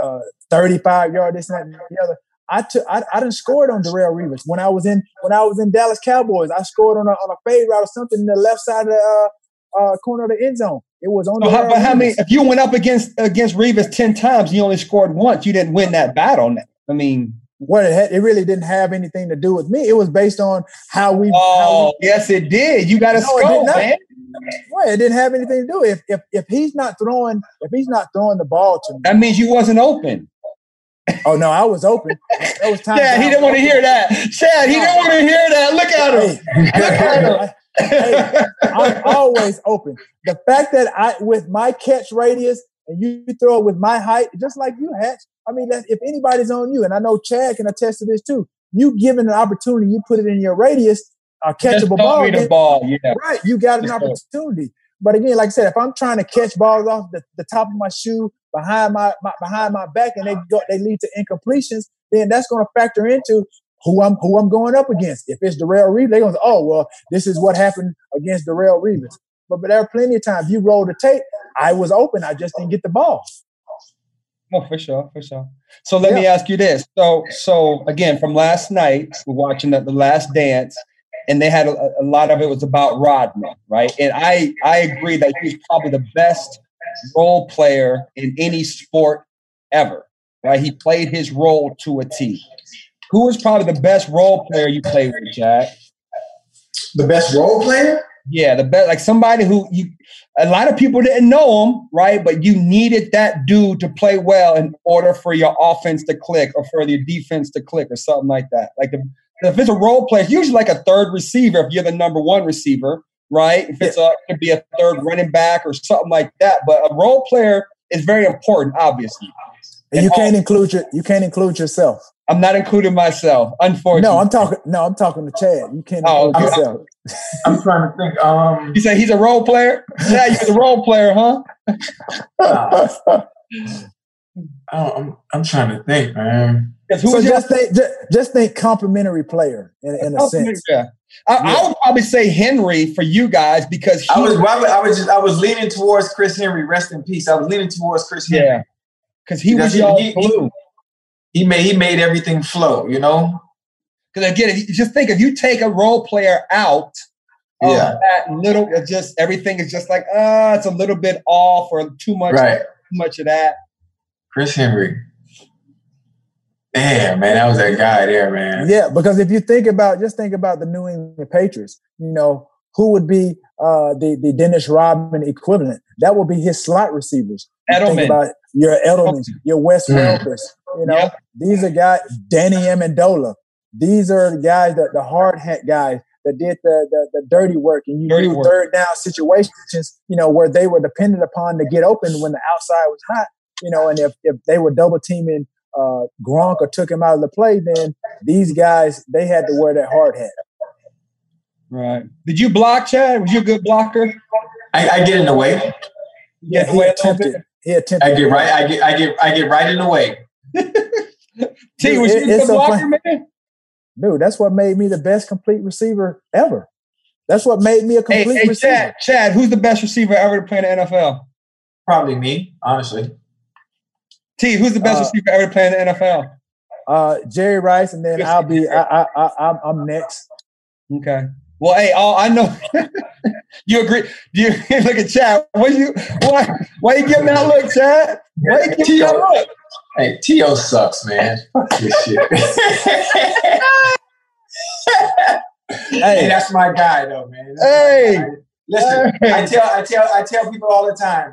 uh, 35 yard, this and that and the other. I took I, I didn't score it on Darrelle Revis. When I was in when I was in Dallas Cowboys, I scored on a on a fade route or something in the left side of the uh, uh, corner of the end zone. It was on. So how, but how many? If you went up against against Revis ten times, you only scored once. You didn't win that battle. I mean, what it had, it really didn't have anything to do with me. It was based on how we. Oh, how we, oh, yes, it did. You got to no, score, man. Well, it didn't have anything to do. If if if he's not throwing, if he's not throwing the ball to me, that means you wasn't open. Oh no, I was open. That was time. Yeah, he didn't want to hear that. Chad, he didn't want to hear that. Look at him. Look at him. Hey, I'm always open. The fact that I, with my catch radius, and you throw it with my height, just like you, Hatch. I mean, if anybody's on you, and I know Chad can attest to this too. You given an opportunity, you put it in your radius, a catchable ball. The ball, yeah. Right, you got an opportunity. But again, like I said, if I'm trying to catch balls off the, the top of my shoe behind my, my, behind my back and they go they lead to incompletions, then that's going to factor into who I'm who I'm going up against. If it's Darrelle Revis, they're going to say, oh well, this is what happened against Darrelle Revis. But, but there are plenty of times you roll the tape. I was open, I just didn't get the ball. Oh, for sure, for sure. So let yeah. me ask you this. So so again, from last night, we're watching the, the last dance and they had a, a, lot of it was about Rodman, right? And I I agree that he's probably the best role player in any sport ever, right? He played his role to a T. Who is probably the best role player you played with, Jack? The best role player? Yeah, the best, like somebody who you, a lot of people didn't know him, right? But you needed that dude to play well in order for your offense to click or for your defense to click or something like that. Like the if it's a role player, usually like a third receiver if you're the number one receiver, right? If it's a it could be a third running back or something like that. But a role player is very important, obviously. And you can't include your you can't include yourself. I'm not including myself, unfortunately. No, I'm talking. No, I'm talking to Chad. You can't oh, include okay. yourself. I'm trying to think. Um, you say he's a role player. Yeah, you're a role player, huh? uh, I'm, I'm trying to think, man. So just think, just, just, think complimentary player in, in a sense. Yeah. I, yeah. I, would probably say Henry for you guys because he, I was I was just I was leaning towards Chris Henry. Rest in peace. I was leaning towards Chris Henry. Yeah, because he was y'all he, he, he, made he made everything flow. You know. Because again, if you just think if you take a role player out, yeah, that little just everything is just like uh it's a little bit off or too much, right. too much of that. Chris Henry. Damn, man, that was that guy there, man. Yeah, because if you think about, just think about the New England Patriots. You know, who would be uh, the the Dennis Rodman equivalent? That would be his slot receivers. Edelman. Think about your Edelman, your Wes mm. Welkers. You know, yep. these are guys. Danny Amendola. These are the guys that the hard hat guys that did the the, the dirty work, and you Dirty do work. third down situations, you know, where they were dependent upon to get open when the outside was hot, you know, and if if they were double teaming uh, Gronk or took him out of the play, then these guys they had to wear that hard hat. Right. Did you block, Chad? Was you a good blocker? I, I get in the way. Yeah, Get he away a little bit? attempted. He attempted. I get right. I get. I get. I get right in the way. T, was It- you a it's so blocker, funny. man? Dude, that's what made me the best complete receiver ever. That's what made me a complete hey, receiver. Chad, Chad, who's the best receiver ever to play in the NFL? Probably me, honestly. T, who's the best Uh, receiver ever to play in the NFL? Uh, Jerry Rice, and then Yes, I'll be. I, I, I, I'm, I'm next. Okay. Well, hey, all I know you agree. Do you look at Chad? What you why why you giving that look, Chad? Why you giving that look? Hey, T.O. sucks, man. Fuck this shit. hey, that's my guy, though, man. That's Hey. listen, Hey. I tell, I tell, I tell people all the time.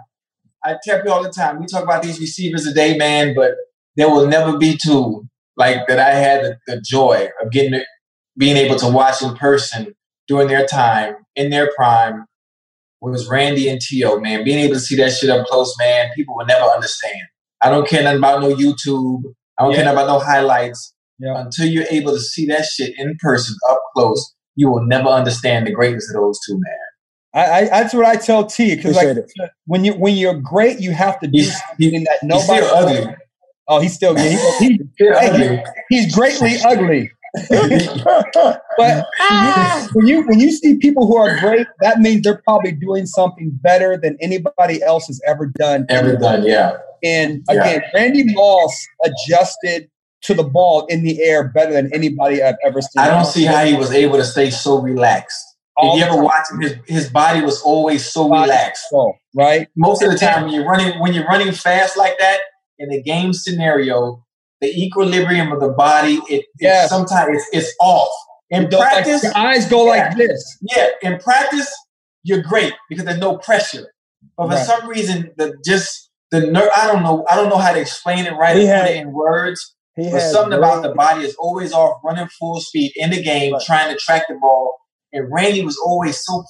I tell people all the time. We talk about these receivers today, man, but there will never be two like that. I had the, the joy of getting, it, being able to watch in person during their time in their prime. Was Randy and T.O. man being able to see that shit up close, man? People will never understand. I don't care nothing about no YouTube. I don't Yeah. care nothing about no highlights. Yeah. Until you're able to see that shit in person, up close, you will never understand the greatness of those two, man. I, I that's what I tell T because like Appreciate when you when you're great, you have to do He's, he, something that he's nobody. still ugly. Oh, he's still he, he, Still ugly. he's greatly ugly. But ah! when you when you see people who are great, that means they're probably doing something better than anybody else has ever done. Ever done, yeah. And Yeah. again, Randy Moss adjusted to the ball in the air better than anybody I've ever seen. I don't see how he was able to stay so relaxed. All If you ever time. watch him, his, his body was always so Body relaxed. control, right? Most of the time, when you're running, when you're running fast like that in a game scenario, the equilibrium of the body, it, it Yes. sometimes it's, it's off. In like- practice, your eyes go like this. yeah, in practice, you're great because there's no pressure. But for Right. some reason, the just the ner- I don't know, I don't know how to explain it right He had- it in words. he But something about the body is always off, running full speed in the game, Right. trying to track the ball. And Randy was always so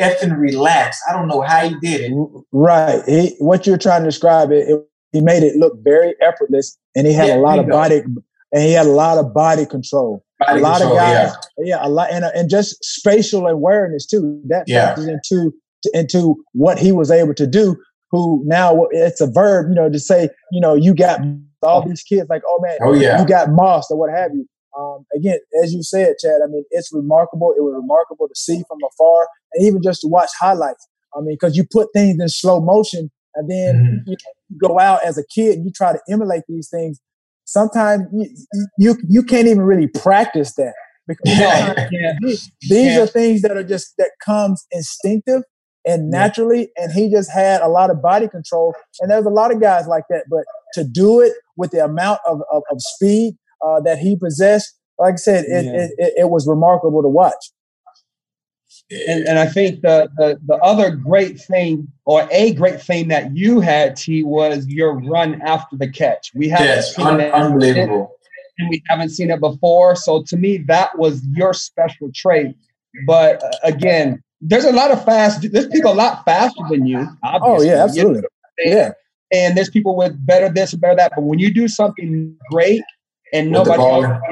effing relaxed. I don't know how he did it. Right. He, what you're trying to describe it, it, he made it look very effortless, and he had Yeah, a lot of body, and he had a lot of body control. Body a lot control, of guys, yeah. a lot, and, and just spatial awareness too. That Yeah. factors into into what he was able to do. Who now it's a verb, you know, to say, you know, you got all these kids like, oh man, Oh yeah. you got moss or what have you. Um, again, as you said, Chad, I mean, it's remarkable. It was remarkable to see from afar and even just to watch highlights. I mean, because you put things in slow motion and then Mhm. you, go out as a kid and you try to emulate these things. Sometimes you, you, you can't even really practice that because Yeah. Yeah. these Yeah. are things that are just that comes instinctive and naturally and he just had a lot of body control and there's a lot of guys like that but to do it with the amount of, of, of speed uh, that he possessed like i said it, it, it, it was remarkable to watch And, and I think the, the the other great thing, or a great thing that you had, T, was your run after the catch. We haven't Yes, seen un- it, unbelievable. and we haven't seen it before. So to me, that was your special trait. But uh, again, there's a lot of fast. There's people a lot faster than you. oh obviously, yeah you know absolutely what I'm saying? yeah And there's people with better this and better that. But when you do something great and With nobody, else,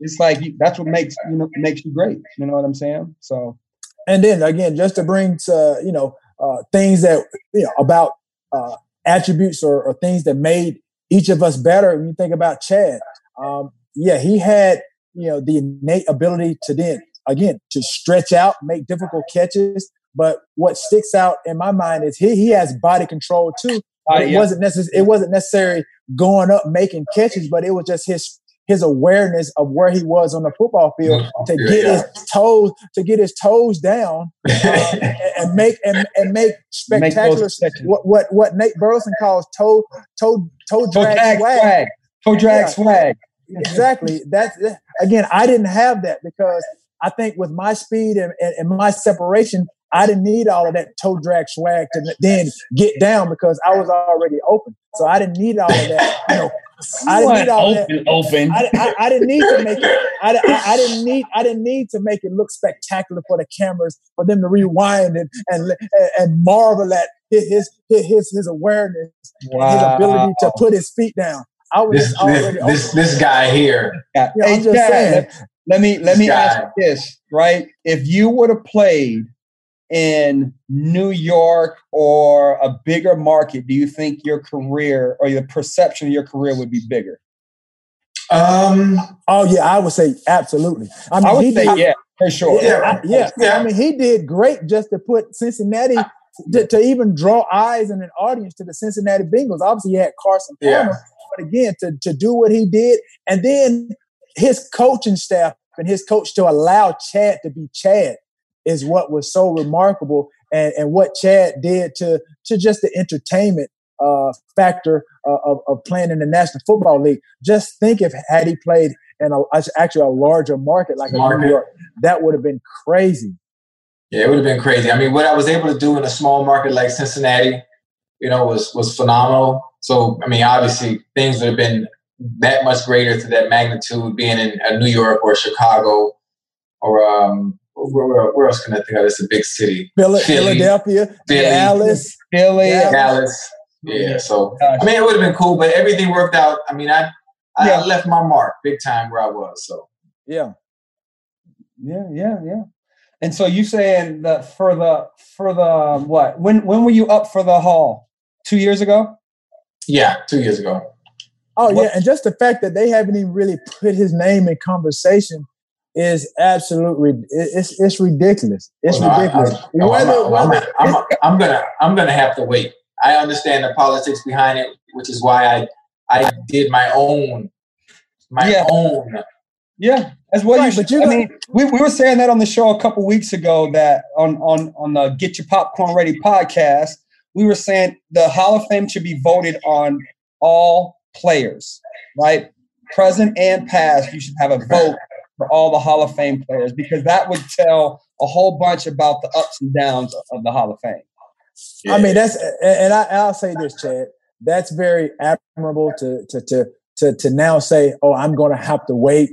it's like that's what makes you know makes you great. You know what I'm saying? So and then again just to bring to you know uh, things that you know about uh, attributes or, or things that made each of us better when you think about chad um, yeah he had you know the innate ability to then again to stretch out make difficult catches but what sticks out in my mind is he, he has body control too uh, it yeah. wasn't necessary it wasn't necessarily going up making catches but it was just his his awareness of where he was on the football field to Yeah, get yeah. his toes to get his toes down um, and, and make and, and make Make spectacular catches. what what what Nate Burleson calls toe toe toe toe drag drag swag. swag, toe drag Yeah. swag. Exactly. That's again. I didn't have that because I think with my speed and, and, and my separation, I didn't need all of that toe drag swag to then get down because I was already open. So I didn't need all of that. You know, I didn't need all open, that. open. I, I, I didn't need to make it. I, I, I didn't need. I didn't need to make it look spectacular for the cameras for them to rewind and and and marvel at his his his, his awareness, wow. his ability to put his feet down. I was this this, this, this guy here. Yeah. hey, I'm just Dad, saying. Let me let me guy. ask this right. If you would have played in New York or a bigger market, do you think your career or the perception of your career would be bigger? Um. Oh yeah, I would say absolutely. I, mean, I would say did, yeah, for sure. Yeah, I, yeah, yeah. I mean, he did great just to put Cincinnati to, to, even draw eyes and an audience to the Cincinnati Bengals. Obviously, he had Carson Palmer, yeah. but again, to to do what he did, and then his coaching staff and his coach to allow Chad to be Chad is what was so remarkable and, and what Chad did to to just the entertainment uh, factor uh, of, of playing in the National Football League. Just think if had he played in a, actually a larger market like market. New York, that would have been crazy. Yeah, it would have been crazy. I mean, what I was able to do in a small market like Cincinnati, you know, was was phenomenal. So, I mean, obviously, things would have been that much greater to that magnitude being in uh, New York or Chicago or um, where, where, where, else can I think of? It's a big city. Philly, Philadelphia, Philly, Dallas, Philly, Dallas. Yeah, so I mean, it would have been cool, but everything worked out. I mean, I I yeah. left my mark big time where I was. So yeah, yeah, yeah, yeah. And so you saying that for the for the um, what? When when were you up for the hall? Two years ago. Yeah, two years ago. Oh what? yeah, and just the fact that they haven't even really put his name in conversation is absolutely it's it's ridiculous. It's well, ridiculous. I, I, whether, I'm, whether, I'm, I'm, I'm, gonna I'm gonna have to wait. I understand the politics behind it, which is why I I did my own my yeah. own. Yeah, as well. Right, you, but you I mean, we, we were saying that on the show a couple weeks ago that on on on the Get Your Popcorn Ready podcast, we were saying the Hall of Fame should be voted on all players, right? Present and past, you should have a vote for all the Hall of Fame players because that would tell a whole bunch about the ups and downs of the Hall of Fame. Yeah. I mean, that's and I, I'll say this, Chad. That's very admirable to to to to to now say, oh, I'm going to have to wait.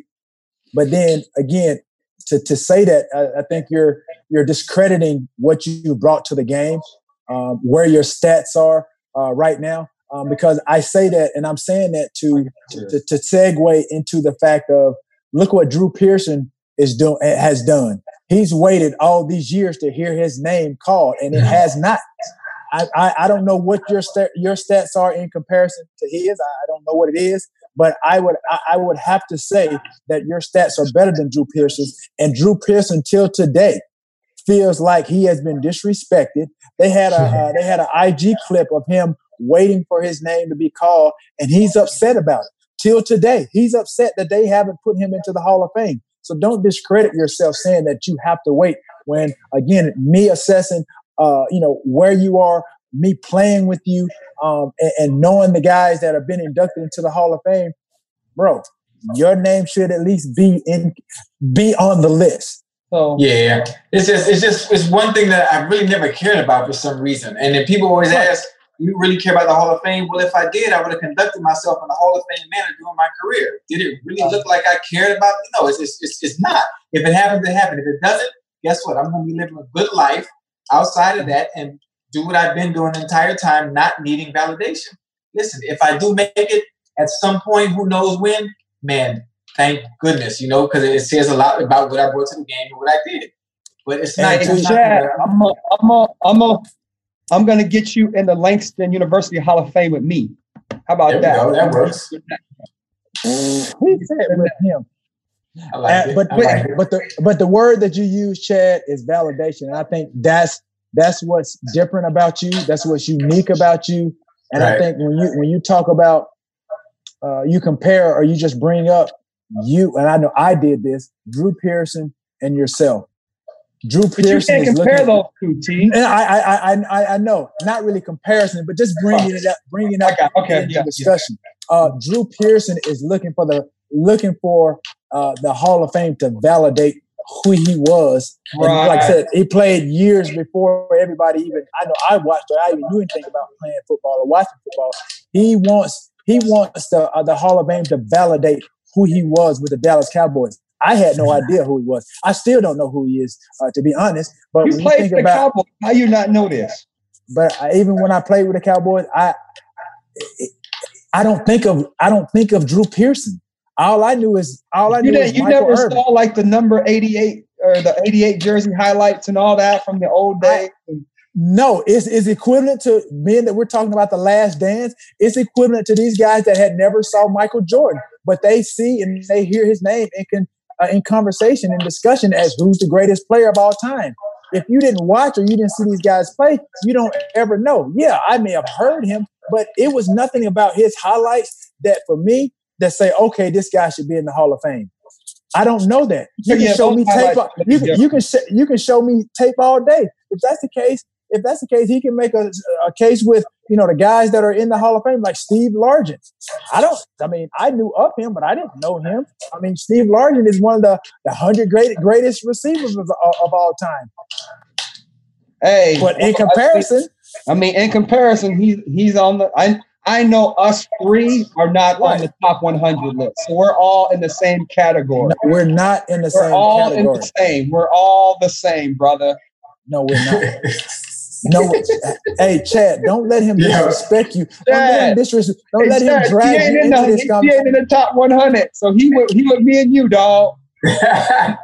But then again, to to say that, I, I think you're you're discrediting what you brought to the game, um, where your stats are uh, right now. Um, because I say that, and I'm saying that to, to to segue into the fact of look what Drew Pearson is doing has done. He's waited all these years to hear his name called, and it has not. I, I, I don't know what your st- your stats are in comparison to his. I don't know what it is, but I would I, I would have to say that your stats are better than Drew Pearson's. And Drew Pearson till today feels like he has been disrespected. They had a uh, they had an IG clip of him waiting for his name to be called, and he's upset about it till today. He's upset that they haven't put him into the Hall of Fame. So don't discredit yourself saying that you have to wait when, again, me assessing, uh, you know, where you are, me playing with you, um, and, and knowing the guys that have been inducted into the Hall of Fame, bro, your name should at least be in, be on the list. So yeah, it's just it's just it's one thing that I really never cared about for some reason, and then people always ask, you really care about the Hall of Fame? Well, if I did, I would have conducted myself in the Hall of Fame manner during my career. Did it really look like I cared about it? No, it's, it's, it's, not. If it happens, it happens. If it doesn't, guess what? I'm going to be living a good life outside of that and do what I've been doing the entire time, not needing validation. Listen, if I do make it at some point, who knows when, man, thank goodness, you know, because it says a lot about what I brought to the game and what I did. But it's not. Hey, Chad, I'm a, I'm a, I'm a I'm going to get you in the Langston University Hall of Fame with me. How about that? Go. That works. He said with him. Like uh, but like but the but the word that you use, Chad, is validation. And I think that's that's what's different about you. That's what's unique about you. And right. I think when you when you talk about uh, you compare or you just bring up you, and I know I did this, Drew Pearson and yourself. Drew but Pearson. You can't compare those two, teams. I, I, I, I, know, not really comparison, but just bringing it up, bringing up okay, into yeah, discussion. Uh, Drew Pearson is looking for the looking for uh, the Hall of Fame to validate who he was. Right. like I said, he played years before everybody even. I know I watched or I even knew anything about playing football or watching football. He wants he wants the uh, the Hall of Fame to validate who he was with the Dallas Cowboys. I had no idea who he was. I still don't know who he is, uh, to be honest. But You played you the about, Cowboys. How you not know this? but I, even when I played with the Cowboys, I I don't think of I don't think of Drew Pearson. All I knew is all I You, knew is didn't, you never Irvin. saw like the number 88 or the 88 jersey highlights and all that from the old days. No, it's, it's equivalent to men that we're talking about the last dance. It's equivalent to these guys that had never saw Michael Jordan, but they see and they hear his name and can uh, in conversation and discussion as who's the greatest player of all time. If you didn't watch or you didn't see these guys play, you don't ever know. Yeah, I may have heard him, but it was nothing about his highlights that for me that say, okay, this guy should be in the Hall of Fame. I don't know that. You can Yeah, show me tape. all- You can, you can sh- you can show me tape all day. If that's the case, if that's the case, he can make a, a case with you know the guys that are in the Hall of Fame, like Steve Largent. I don't. I mean, I knew of him, but I didn't know him. I mean, Steve Largent is one of the the hundred great greatest receivers of, of all time. Hey, But in comparison, I mean, in comparison, he's he's on the. I I know us three are not on the top 100 list, so we're all in the same category. no, we're not in the We're same all in category. the same. We're all the same, brother. No, we're not. No, uh, hey Chad, don't let him Yeah. disrespect you. Don't let Chad. him disrespect. Don't Hey, let Chad, he drag you in into the, this he conversation. ain't in the top 100, so he would he would me and you, dog. hey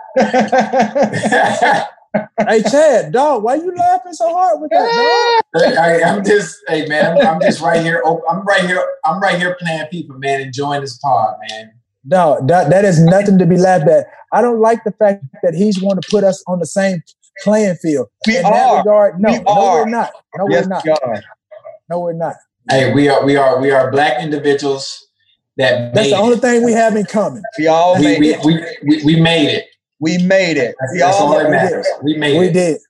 Chad, dog, why you laughing so hard with that, dog? I, I'm just, hey man, I'm, I'm just right here. I'm right here. I'm right here playing people, man, enjoying this pod, man. No, that, that is nothing to be laughed at. I don't like the fact that he's want to put us on the same playing field. We In are. that regard, no, We no, are. we're not. No, yes, we're not. we are. No, we're not. Hey, we are, we are, we are black individuals that That's the only it. thing we have in common. We all We, made we, it. we, we, we made it. We made it. That's, We that's all all that we did. matters. We made We it. did.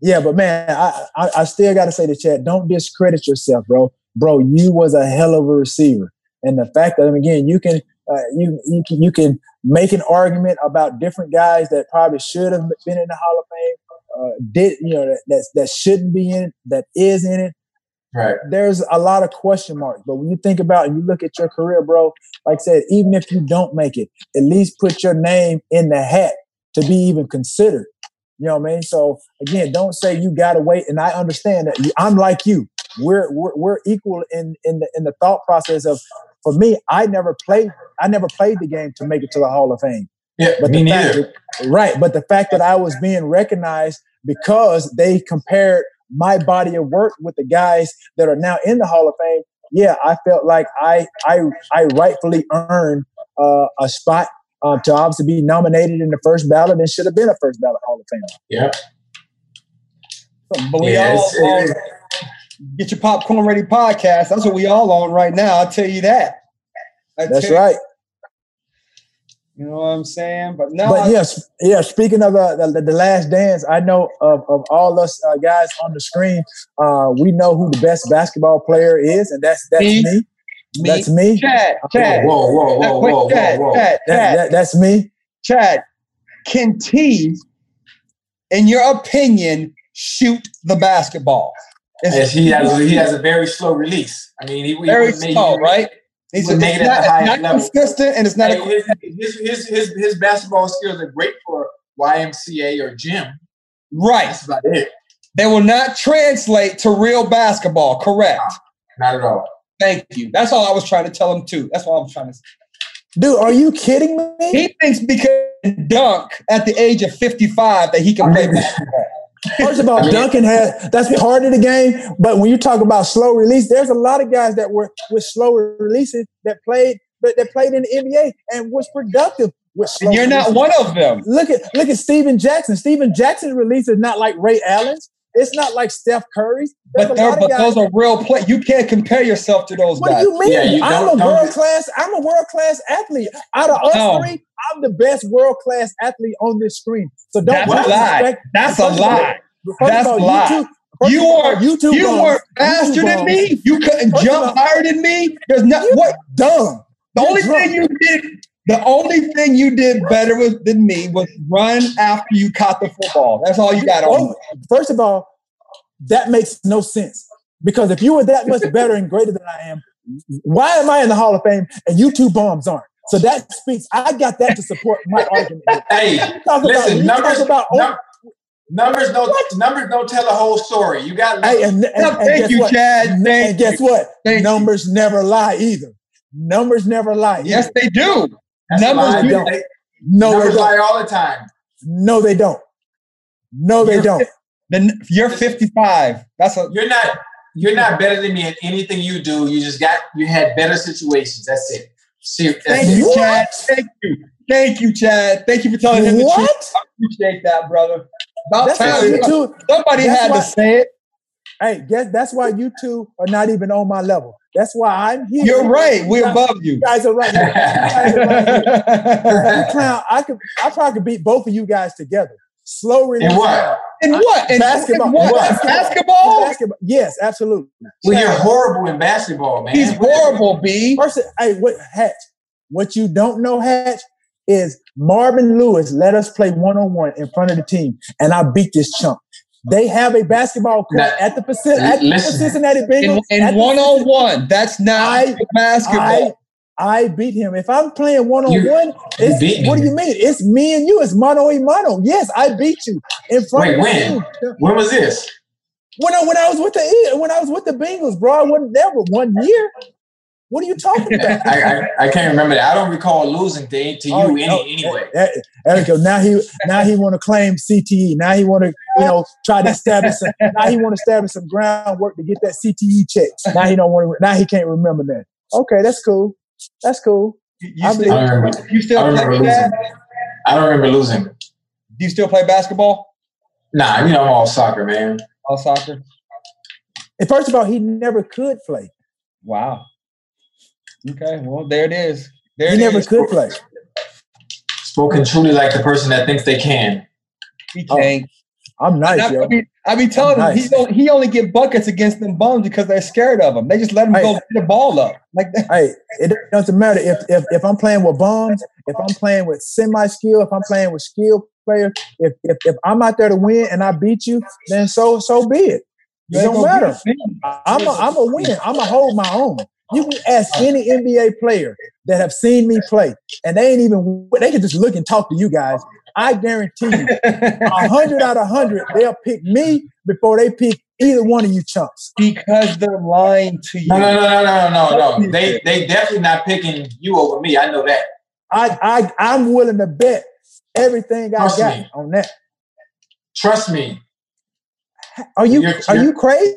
Yeah, but man, I, I, I still got to say to Chad, don't discredit yourself, bro. Bro, you was a hell of a receiver, and the fact that again, you can uh, you you can you can make an argument about different guys that probably should have been in the Hall of Fame, uh, did you know that, that that shouldn't be in it, that is in it. Right. There's a lot of question marks, but when you think about and you look at your career, bro, like I said, even if you don't make it, at least put your name in the hat to be even considered. You know what I mean? So again, don't say you gotta wait. And I understand that I'm like you. We're, we're we're equal in in the in the thought process of. For me, I never played. I never played the game to make it to the Hall of Fame. Yeah, But me the fact neither. that- right. But the fact that I was being recognized because they compared my body of work with the guys that are now in the Hall of Fame, yeah, I felt like I I I rightfully earned uh, a spot um, to obviously be nominated in the first ballot and should have been a first ballot Hall of Fame. Yeah. But we Yeah, all it- get your popcorn ready podcast. That's what we all on right now. I'll tell you that. I That's you- right. You know what I'm saying? But no, But yes, yeah. Speaking of uh, the, the last dance, I know of, of all us uh, guys on the screen, uh, we know who the best basketball player is, and that's that's Me. me. me, That's me. Chad, Chad, Whoa, whoa, whoa, whoa, Chad, whoa, whoa. Chad, That, Chad, that, that's me. Chad, can T, in your opinion, shoot the basketball? It's Yes, he has he has a very slow release. I mean, he, he very wouldn't make- slow, right? It's, would it's at not, the highest it's not level. consistent, and it's not Hey, a his, his, his, his, his basketball skills are great for YMCA or gym. right. That's about it. They will not translate to real basketball. Correct. Not at all. Thank you. That's all I was trying to tell him too. That's all I was trying to say. Dude, are you kidding me? He thinks because dunk at the age of 55 that he can play basketball. First of all, I mean- Duncan has that's part of the game. But when you talk about slow release, there's a lot of guys that were with slower releases that played, but that played in the NBA and was productive with slow. And you're not one of them. Look at look at Stephen Jackson. Stephen Jackson's release is not like Ray Allen's. It's not like Steph Curry's. There's But, a lot but of guys. those are real play. You can't compare yourself to those What guys. do you mean? Yeah, you I'm don't- a world class. I'm a world class athlete. Out of us No. three, I'm the best world class athlete on this screen. So don't That's a lie. That's a First of all, lie. That's of a lie. You, two, first You of all, are you, two You bums, weren't faster two than me. You couldn't jump higher than me. There's not what dumb. the You're only drunk. thing you did. The only thing you did better with, than me was run after you caught the football. That's all you got on. First of all, that makes no sense because if you were that much better and greater than I am, Why am I in the Hall of Fame and you two bums aren't? So that speaks. I got that to support my argument. hey, listen, about, numbers, about, num- numbers don't what? numbers don't tell the whole story. You got. Hey, and, and, and, thank you, what? Chad. Thank and guess what? Thank numbers you. never lie either. Numbers never lie. Either. Yes, they do. That's numbers do. Don't. No, numbers they don't. lie all the time. No, they don't. No, they you're, don't. Then you're 55. That's a. You're not. You're not better than me in anything you do. You just got. You had better situations. That's it. See, Thank you, what? Chad. Thank you. Thank you, Chad. Thank you for telling him what? the truth. I appreciate that, brother. About that's time. You two, Somebody had why, to say it. Hey, guess that's why you two are not even on my level. That's why I'm here. You're right. We're above you. You guys are right. Guys are right clown, I could I probably could beat both of you guys together. Slow release. In what? In what? In basketball. In what? Basketball. Basketball? basketball. Yes, absolutely. Well, you're horrible in basketball, man. He's horrible, B. First, hey, what Hatch? What you don't know, Hatch, is Marvin Lewis let us play one on one in front of the team, and I beat this chump. They have a basketball court now, at the facility at the Cincinnati Bengals. In one on one, that's not I, basketball. I, I, beat him. If I'm playing one on one, what do you mean? It's me and you. It's mano a mano. Yes, I beat you in front Wait, of when? Team. When was this? When I when I was with the when I was with the Bengals, bro. I wasn't there for one year. What are you talking about? I, I, I, can't remember that. I don't recall losing to, to oh, you any, oh, anyway. Eh, eh, there, we go. Now he now he want to claim CTE. Now he want to you know try to establish some. Now he want to establish some groundwork to get that CTE check. Now he don't want to. Now he can't remember that. Okay, that's cool. That's cool. You, you still, I remember, you still I play losing. that? I don't remember losing. Do you still play basketball? Nah, you know I'm all soccer, man. All soccer. And first of all, he never could play. Wow. Okay, well, there it is. There he never is. could play. Spoken truly like the person that thinks they can. He can't. Oh, I'm nice, I, yo. I be, I be telling I'm him nice. he don't he only get buckets against them bums because they're scared of him. They just let him hey, go get the ball up like that. Hey, it doesn't matter if if if I'm playing with bums, if I'm playing with semi skill, if I'm playing with skill player, if, if if I'm out there to win and I beat you, then so so be it. It don't matter. I'm a, I'm a win. I'm a hold my own. You can ask any NBA player that have seen me play, and they ain't even they can just look and talk to you guys. I guarantee you, a hundred out of hundred, they'll pick me before they pick either one of you chumps. Because they're lying to you. No, no, no, no, no, no, no. They they definitely not picking you over me. I know that. I I I'm willing to bet everything Trust I got me. on that. Trust me. Are you you're, are you're, you crazy?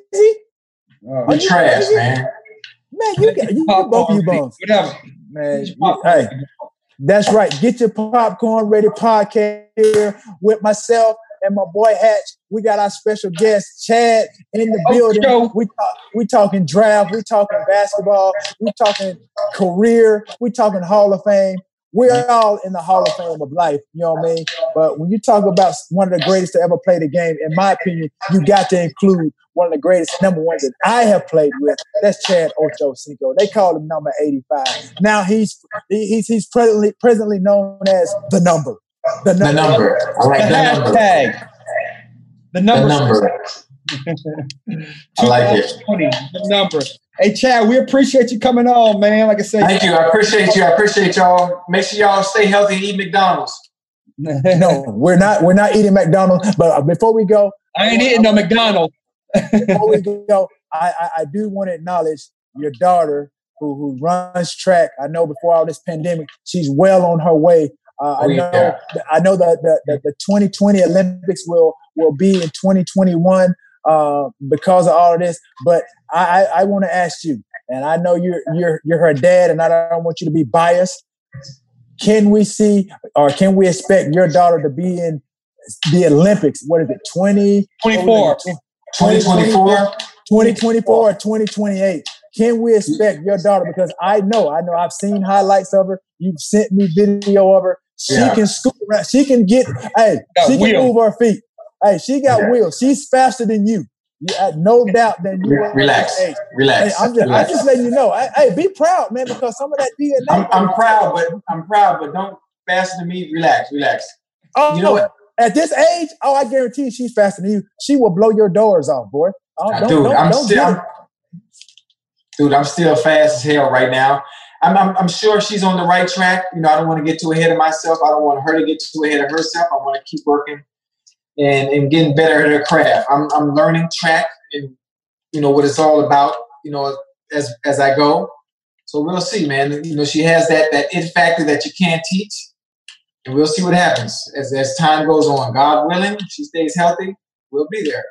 Oh, you're trash, crazy? man. Man, you get you, you both you both. Whatever. Man, you, hey, that's right. Get your popcorn ready podcast here with myself and my boy Hatch. We got our special guest Chad in the building. Oh, we talk, we talking draft. We talking basketball. We talking career. We talking Hall of Fame. We're all in the Hall of Fame of life. You know what I mean? But when you talk about one of the greatest to ever play the game, in my opinion, you got to include one of the greatest number ones that I have played with. That's Chad Ochocinco. They call him number 85. Now he's he's he's presently presently known as the number. The number. The number. I like the hashtag. The number. The number. I like it. The number. Hey Chad, we appreciate you coming on, man. Like I said, thank you. I appreciate you. I appreciate y'all. Make sure y'all stay healthy and eat McDonald's. no, we're not. We're not eating McDonald's. But before we go, I ain't eating no McDonald's. before we go, I, I, I do want to acknowledge your daughter who, who runs track. I know before all this pandemic, she's well on her way. Uh, oh, I know. Yeah. I know that the, the, the 2020 Olympics will will be in 2021 uh, because of all of this. But I, I, I want to ask you, and I know you're you're you're her dad, and I don't want you to be biased. Can we see, or can we expect your daughter to be in the Olympics? What is it, 20? 24. 2024? 2024 or 2028. Can we expect your daughter? Because I know, I know, I've seen highlights of her. You've sent me video of her. She yeah. can scoot around. She can get. Hey, she can move her feet. Hey, she got yeah. wheels. She's faster than you. Uh, yeah, no doubt that you relax, hey, relax. Hey, I'm just, relax. I'm just letting you know. Hey, hey, be proud, man, because some of that DNA. I'm, I'm proud, but I'm proud, but don't faster than me. Relax, relax. Oh, you know what? At this age, oh, I guarantee she's faster than you. She will blow your doors off, boy. Oh, don't, Dude, don't, I'm don't still. I'm, dude, I'm still fast as hell right now. I'm, I'm, I'm, sure she's on the right track. You know, I don't want to get too ahead of myself. I don't want her to get too ahead of herself. I want to keep working and, and getting better at her craft. I'm, I'm learning track and, you know, what it's all about, you know, as, as I go. So we'll see, man. You know, she has that, that it factor that you can't teach. And we'll see what happens as, as time goes on. God willing, she stays healthy, we'll be there.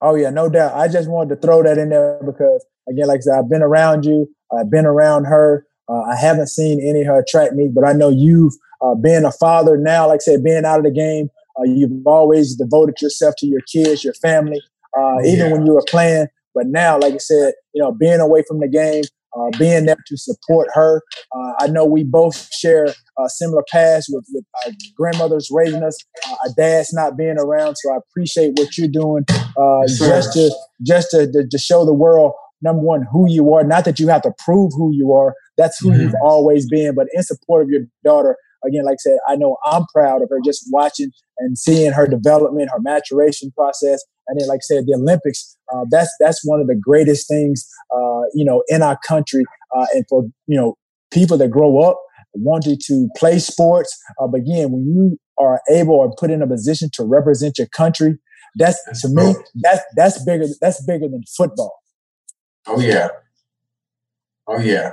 Oh yeah, no doubt. I just wanted to throw that in there because again, like I said, I've been around you. I've been around her. Uh, I haven't seen any of her track meets, but I know you've uh, been a father now. Like I said, being out of the game, uh, you've always devoted yourself to your kids, your family, uh, even yeah. when you were playing. But now, like I said, you know, being away from the game, uh, being there to support her. Uh, I know we both share a similar past with, with our grandmothers raising us, uh, our dads not being around. So I appreciate what you're doing uh, just to just to, to, to, show the world number one who you are. Not that you have to prove who you are. That's who mm-hmm. you've always been. But in support of your daughter, again, like I said, I know I'm proud of her just watching and seeing her development, her maturation process. And then, like I said, the Olympics, uh, that's that's one of the greatest things, uh, you know, in our country. Uh, and for you know people that grow up wanting to play sports, uh, but again, when you are able or put in a position to represent your country, that's to me that's that's bigger that's bigger than football. Oh yeah, oh yeah,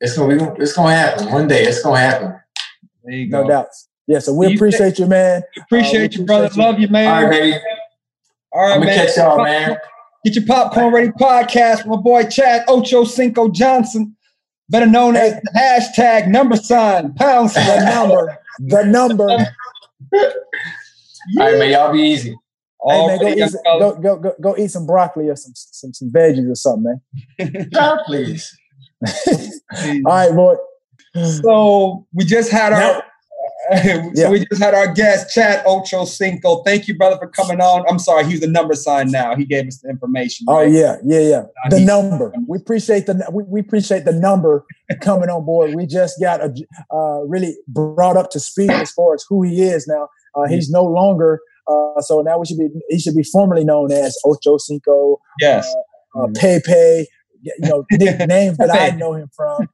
it's gonna be, it's gonna happen one day. It's gonna happen. There you go. No doubt. Yeah, so we appreciate you, man. Appreciate uh, you, brother. You. Love you, man. All right, baby. All right, I'm man. catch y'all, man. Get your popcorn ready podcast. with My boy Chad Ocho Cinco Johnson, better known as the hashtag number sign pound sign number. The number. yeah. All right, man. Y'all be easy. Hey man, go eat, some, go, go, go, go eat some broccoli or some some, some veggies or something, man. God, please. All right, boy. So we just had our yeah. we just had our guest, Chad Ocho Cinco. Thank you, brother, for coming on. I'm sorry, he's the number sign now. He gave us the information. Oh, right? Oh yeah, yeah, yeah. The number. We appreciate the we, we appreciate the number coming on board. We just got a, uh, really brought up to speed as far as who he is now. Uh, he's no longer. Uh, so now we should be. He should be formally known as Ocho Cinco. Yes. Uh, uh, Pepe. You know names that I know him from.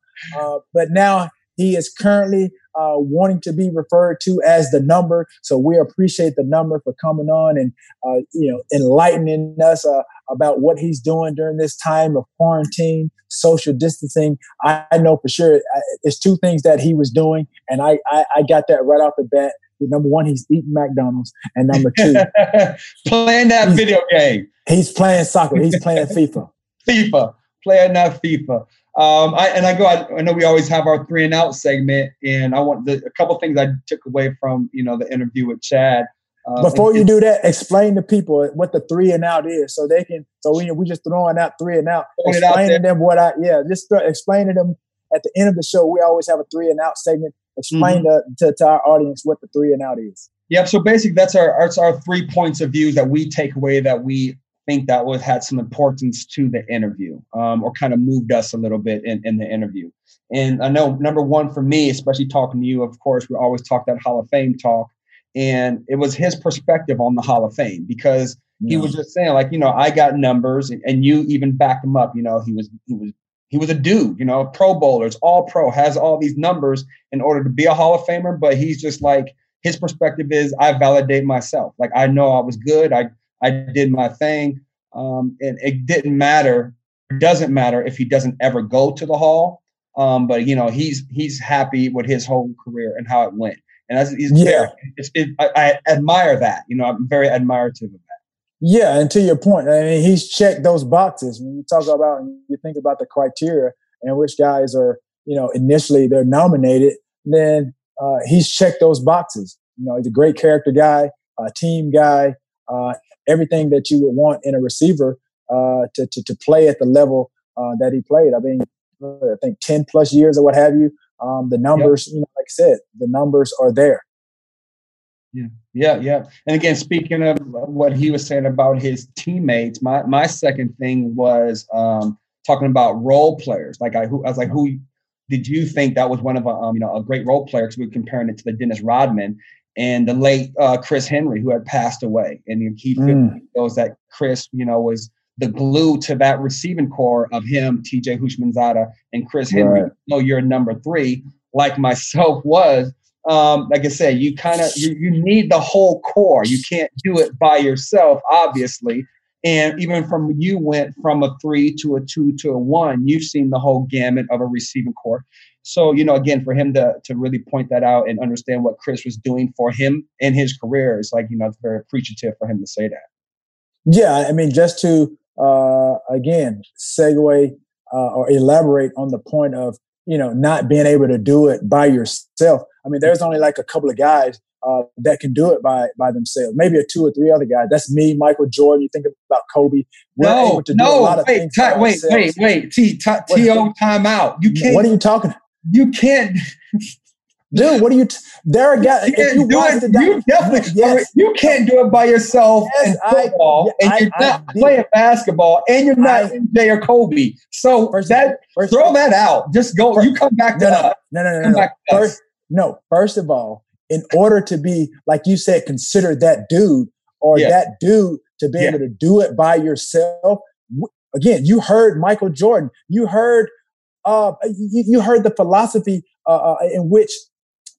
But now he is currently uh, wanting to be referred to as the number. So we appreciate the number for coming on and uh, you know enlightening us uh, about what he's doing during this time of quarantine, social distancing. I, I know for sure uh, it's two things that he was doing, and I, I, I got that right off the bat. Number one, he's eating McDonald's, and number two, playing that video game. He's playing soccer. He's playing FIFA. FIFA, playing that FIFA. Um, I, and I go. I, I, know we always have our three and out segment, and I want the, a couple things I took away from you know the interview with Chad. Uh, Before you do that, explain to people what the three and out is, so they can. So we we just throwing out three and out. Explain to them what I yeah. Just th- explain to them at the end of the show. We always have a three and out segment. Explain mm-hmm. to, to, to our audience what the three and out is. Yep. So basically, that's our, our our three points of views that we take away that we think that was had some importance to the interview um, or kind of moved us a little bit in, in the interview. And I know number one for me, especially talking to you, of course, we always talk that Hall of Fame talk. And it was his perspective on the Hall of Fame because he was just saying, like, you know, I got numbers and, and you even backed him up. You know, he was he was he was a dude, you know, pro bowlers, all pro, has all these numbers in order to be a Hall of Famer, but he's just like his perspective is I validate myself. Like I know I was good. I I did my thing. Um, and it didn't matter, it doesn't matter if he doesn't ever go to the hall. Um, but you know, he's he's happy with his whole career and how it went. And that's he's yeah. It, I, I admire that. You know, I'm very admirative of that. Yeah, and to your point, I mean, he's checked those boxes. When you talk about, you think about the criteria and which guys are, you know, initially they're nominated, then uh, he's checked those boxes. You know, he's a great character guy, a team guy, uh, everything that you would want in a receiver uh, to, to, to play at the level uh, that he played. I mean, I think 10 plus years or what have you. Um, the numbers, yep. you know, like I said, the numbers are there. Yeah, yeah, yeah. And again, speaking of what he was saying about his teammates, my my second thing was um, talking about role players. Like I, who I was like, who did you think that was one of a um, you know a great role player? Because we are comparing it to the Dennis Rodman, and the late uh, Chris Henry, who had passed away. And he mm. feels that Chris, you know, was the glue to that receiving corps of him, TJ Houshmandzadeh, and Chris Henry. Right. Know, you're number three, like myself was. Um, like I said, you kind of you, you need the whole corps. You can't do it by yourself, obviously. And even from you went from a three to a two to a one, you've seen the whole gamut of a receiving corps. So, you know, again, for him to to really point that out and understand what Chris was doing for him in his career is like, you know, it's very appreciative for him to say that. Yeah, I mean, just to uh, again segue uh, or elaborate on the point of you know not being able to do it by yourself. I mean, there's only like a couple of guys uh, that can do it by by themselves. Maybe a two or three other guys. That's me, Michael Jordan. You think about Kobe. We're no, no, wait, wait, wait, wait, T, t, T O time out. You can't. What are you talking? You can't. Dude, what are you? T- there guys. You, if you, watch it, the you definitely. Yes. You can't do it by yourself yes, in football, I, and you're I, not I playing basketball, and you're not MJ or Kobe. So first, that first, throw that out. Just go. First, you come back to no, us. No, no, no, no. no. First, no. First of all, in order to be like you said, consider that dude or yeah. that dude to be yeah. able to do it by yourself. Again, you heard Michael Jordan. You heard. Uh, you, you heard the philosophy uh, uh, in which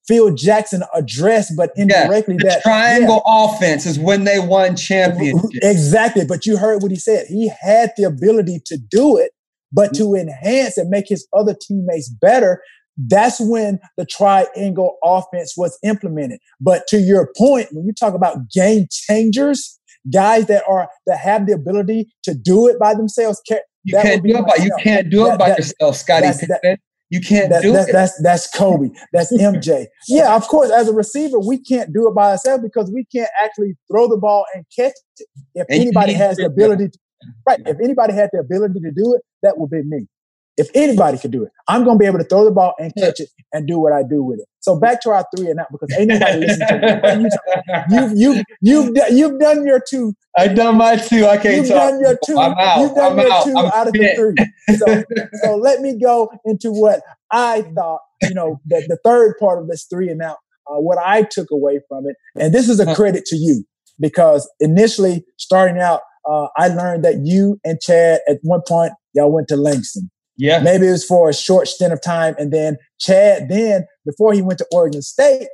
Phil Jackson addressed, but indirectly yeah, that triangle yeah. offense is when they won championships. Exactly. But you heard what he said. He had the ability to do it, but to enhance and make his other teammates better. That's when the triangle offense was implemented. But to your point, when you talk about game changers, guys that are that have the ability to do it by themselves, you can't do it by you can't do it by yourself, Scottie. That, you can't that, do that, it. That's that's Kobe. That's MJ. yeah, of course. As a receiver, we can't do it by ourselves because we can't actually throw the ball and catch it. If and anybody has the ability, to, right? If anybody had the ability to do it, that would be me. If anybody could do it, I'm going to be able to throw the ball and catch it and do what I do with it. So back to our three and out because ain't nobody listening to me. You, you've you've you've you've done your two. I've done my two. I can't You've talk. done your two. I'm out. You've done I'm your out. 2 I'm out of fit. the three. So so let me go into what I thought. You know, the, the third part of this three and out. Uh, what I took away from it, and this is a credit to you because initially starting out, uh, I learned that you and Chad at one point y'all went to Langston. Yeah. Maybe it was for a short stint of time. And then Chad, then before he went to Oregon State,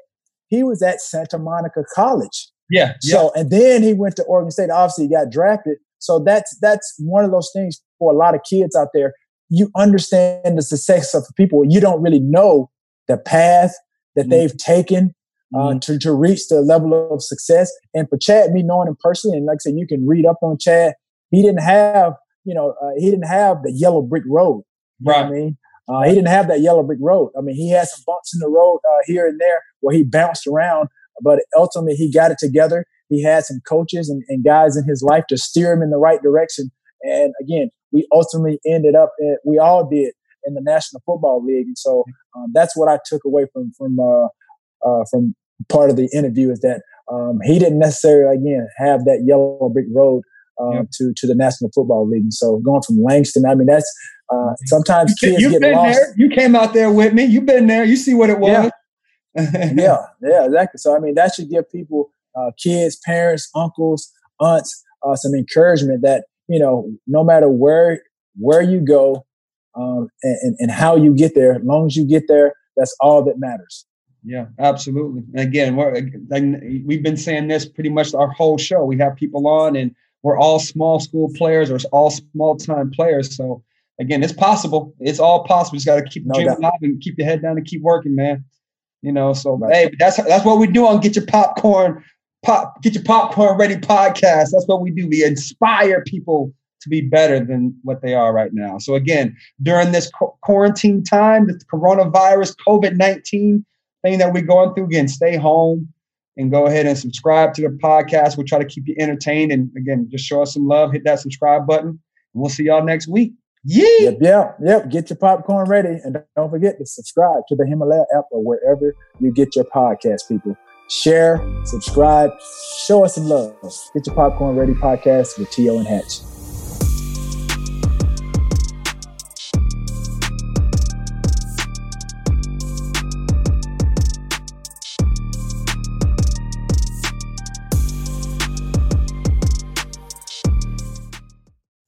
he was at Santa Monica College. Yeah. So, and then he went to Oregon State. Obviously, he got drafted. So that's that's one of those things for a lot of kids out there. You understand the success of people. You don't really know the path that mm-hmm. they've taken uh, mm-hmm. to, to reach the level of success. And for Chad, me knowing him personally, and like I said, you can read up on Chad. He didn't have, you know, uh, he didn't have the yellow brick road. Right. I mean, uh, he didn't have that yellow brick road. I mean, he had some bumps in the road uh, here and there where he bounced around, but ultimately he got it together. He had some coaches and, and guys in his life to steer him in the right direction. And again, we ultimately ended up, in, we all did in the National Football League. And so um, that's what I took away from from uh, uh, from part of the interview is that um, he didn't necessarily again have that yellow brick road um, yep. to to the National Football League. And so going from Langston, I mean that's uh, sometimes kids get lost. There. You came out there with me. You've been there. You see what it was. Yeah, yeah, yeah, exactly. So I mean, that should give people, uh, kids, parents, uncles, aunts, uh, some encouragement that you know, no matter where where you go um, and, and how you get there, as long as you get there, that's all that matters. Yeah, absolutely. And again, we're, we've been saying this pretty much our whole show. We have people on, and we're all small school players or all small time players. So again, it's possible. It's all possible. You just got to keep no dreaming alive and keep your head down and keep working, man. You know, so right. hey, that's that's what we do on Get Your Popcorn Pop Get Your Popcorn Ready podcast. That's what we do. We inspire people to be better than what they are right now. So again, during this qu- quarantine time, the coronavirus COVID nineteen thing that we're going through, again, stay home and go ahead and subscribe to the podcast. We'll try to keep you entertained and again, just show us some love. Hit that subscribe button, and we'll see y'all next week. Yeah. Yep, yep, yep. Get your popcorn ready. And don't forget to subscribe to the Himalaya app or wherever you get your podcast, people. Share, subscribe, show us some love. Get your popcorn ready podcast with T.O. and Hatch.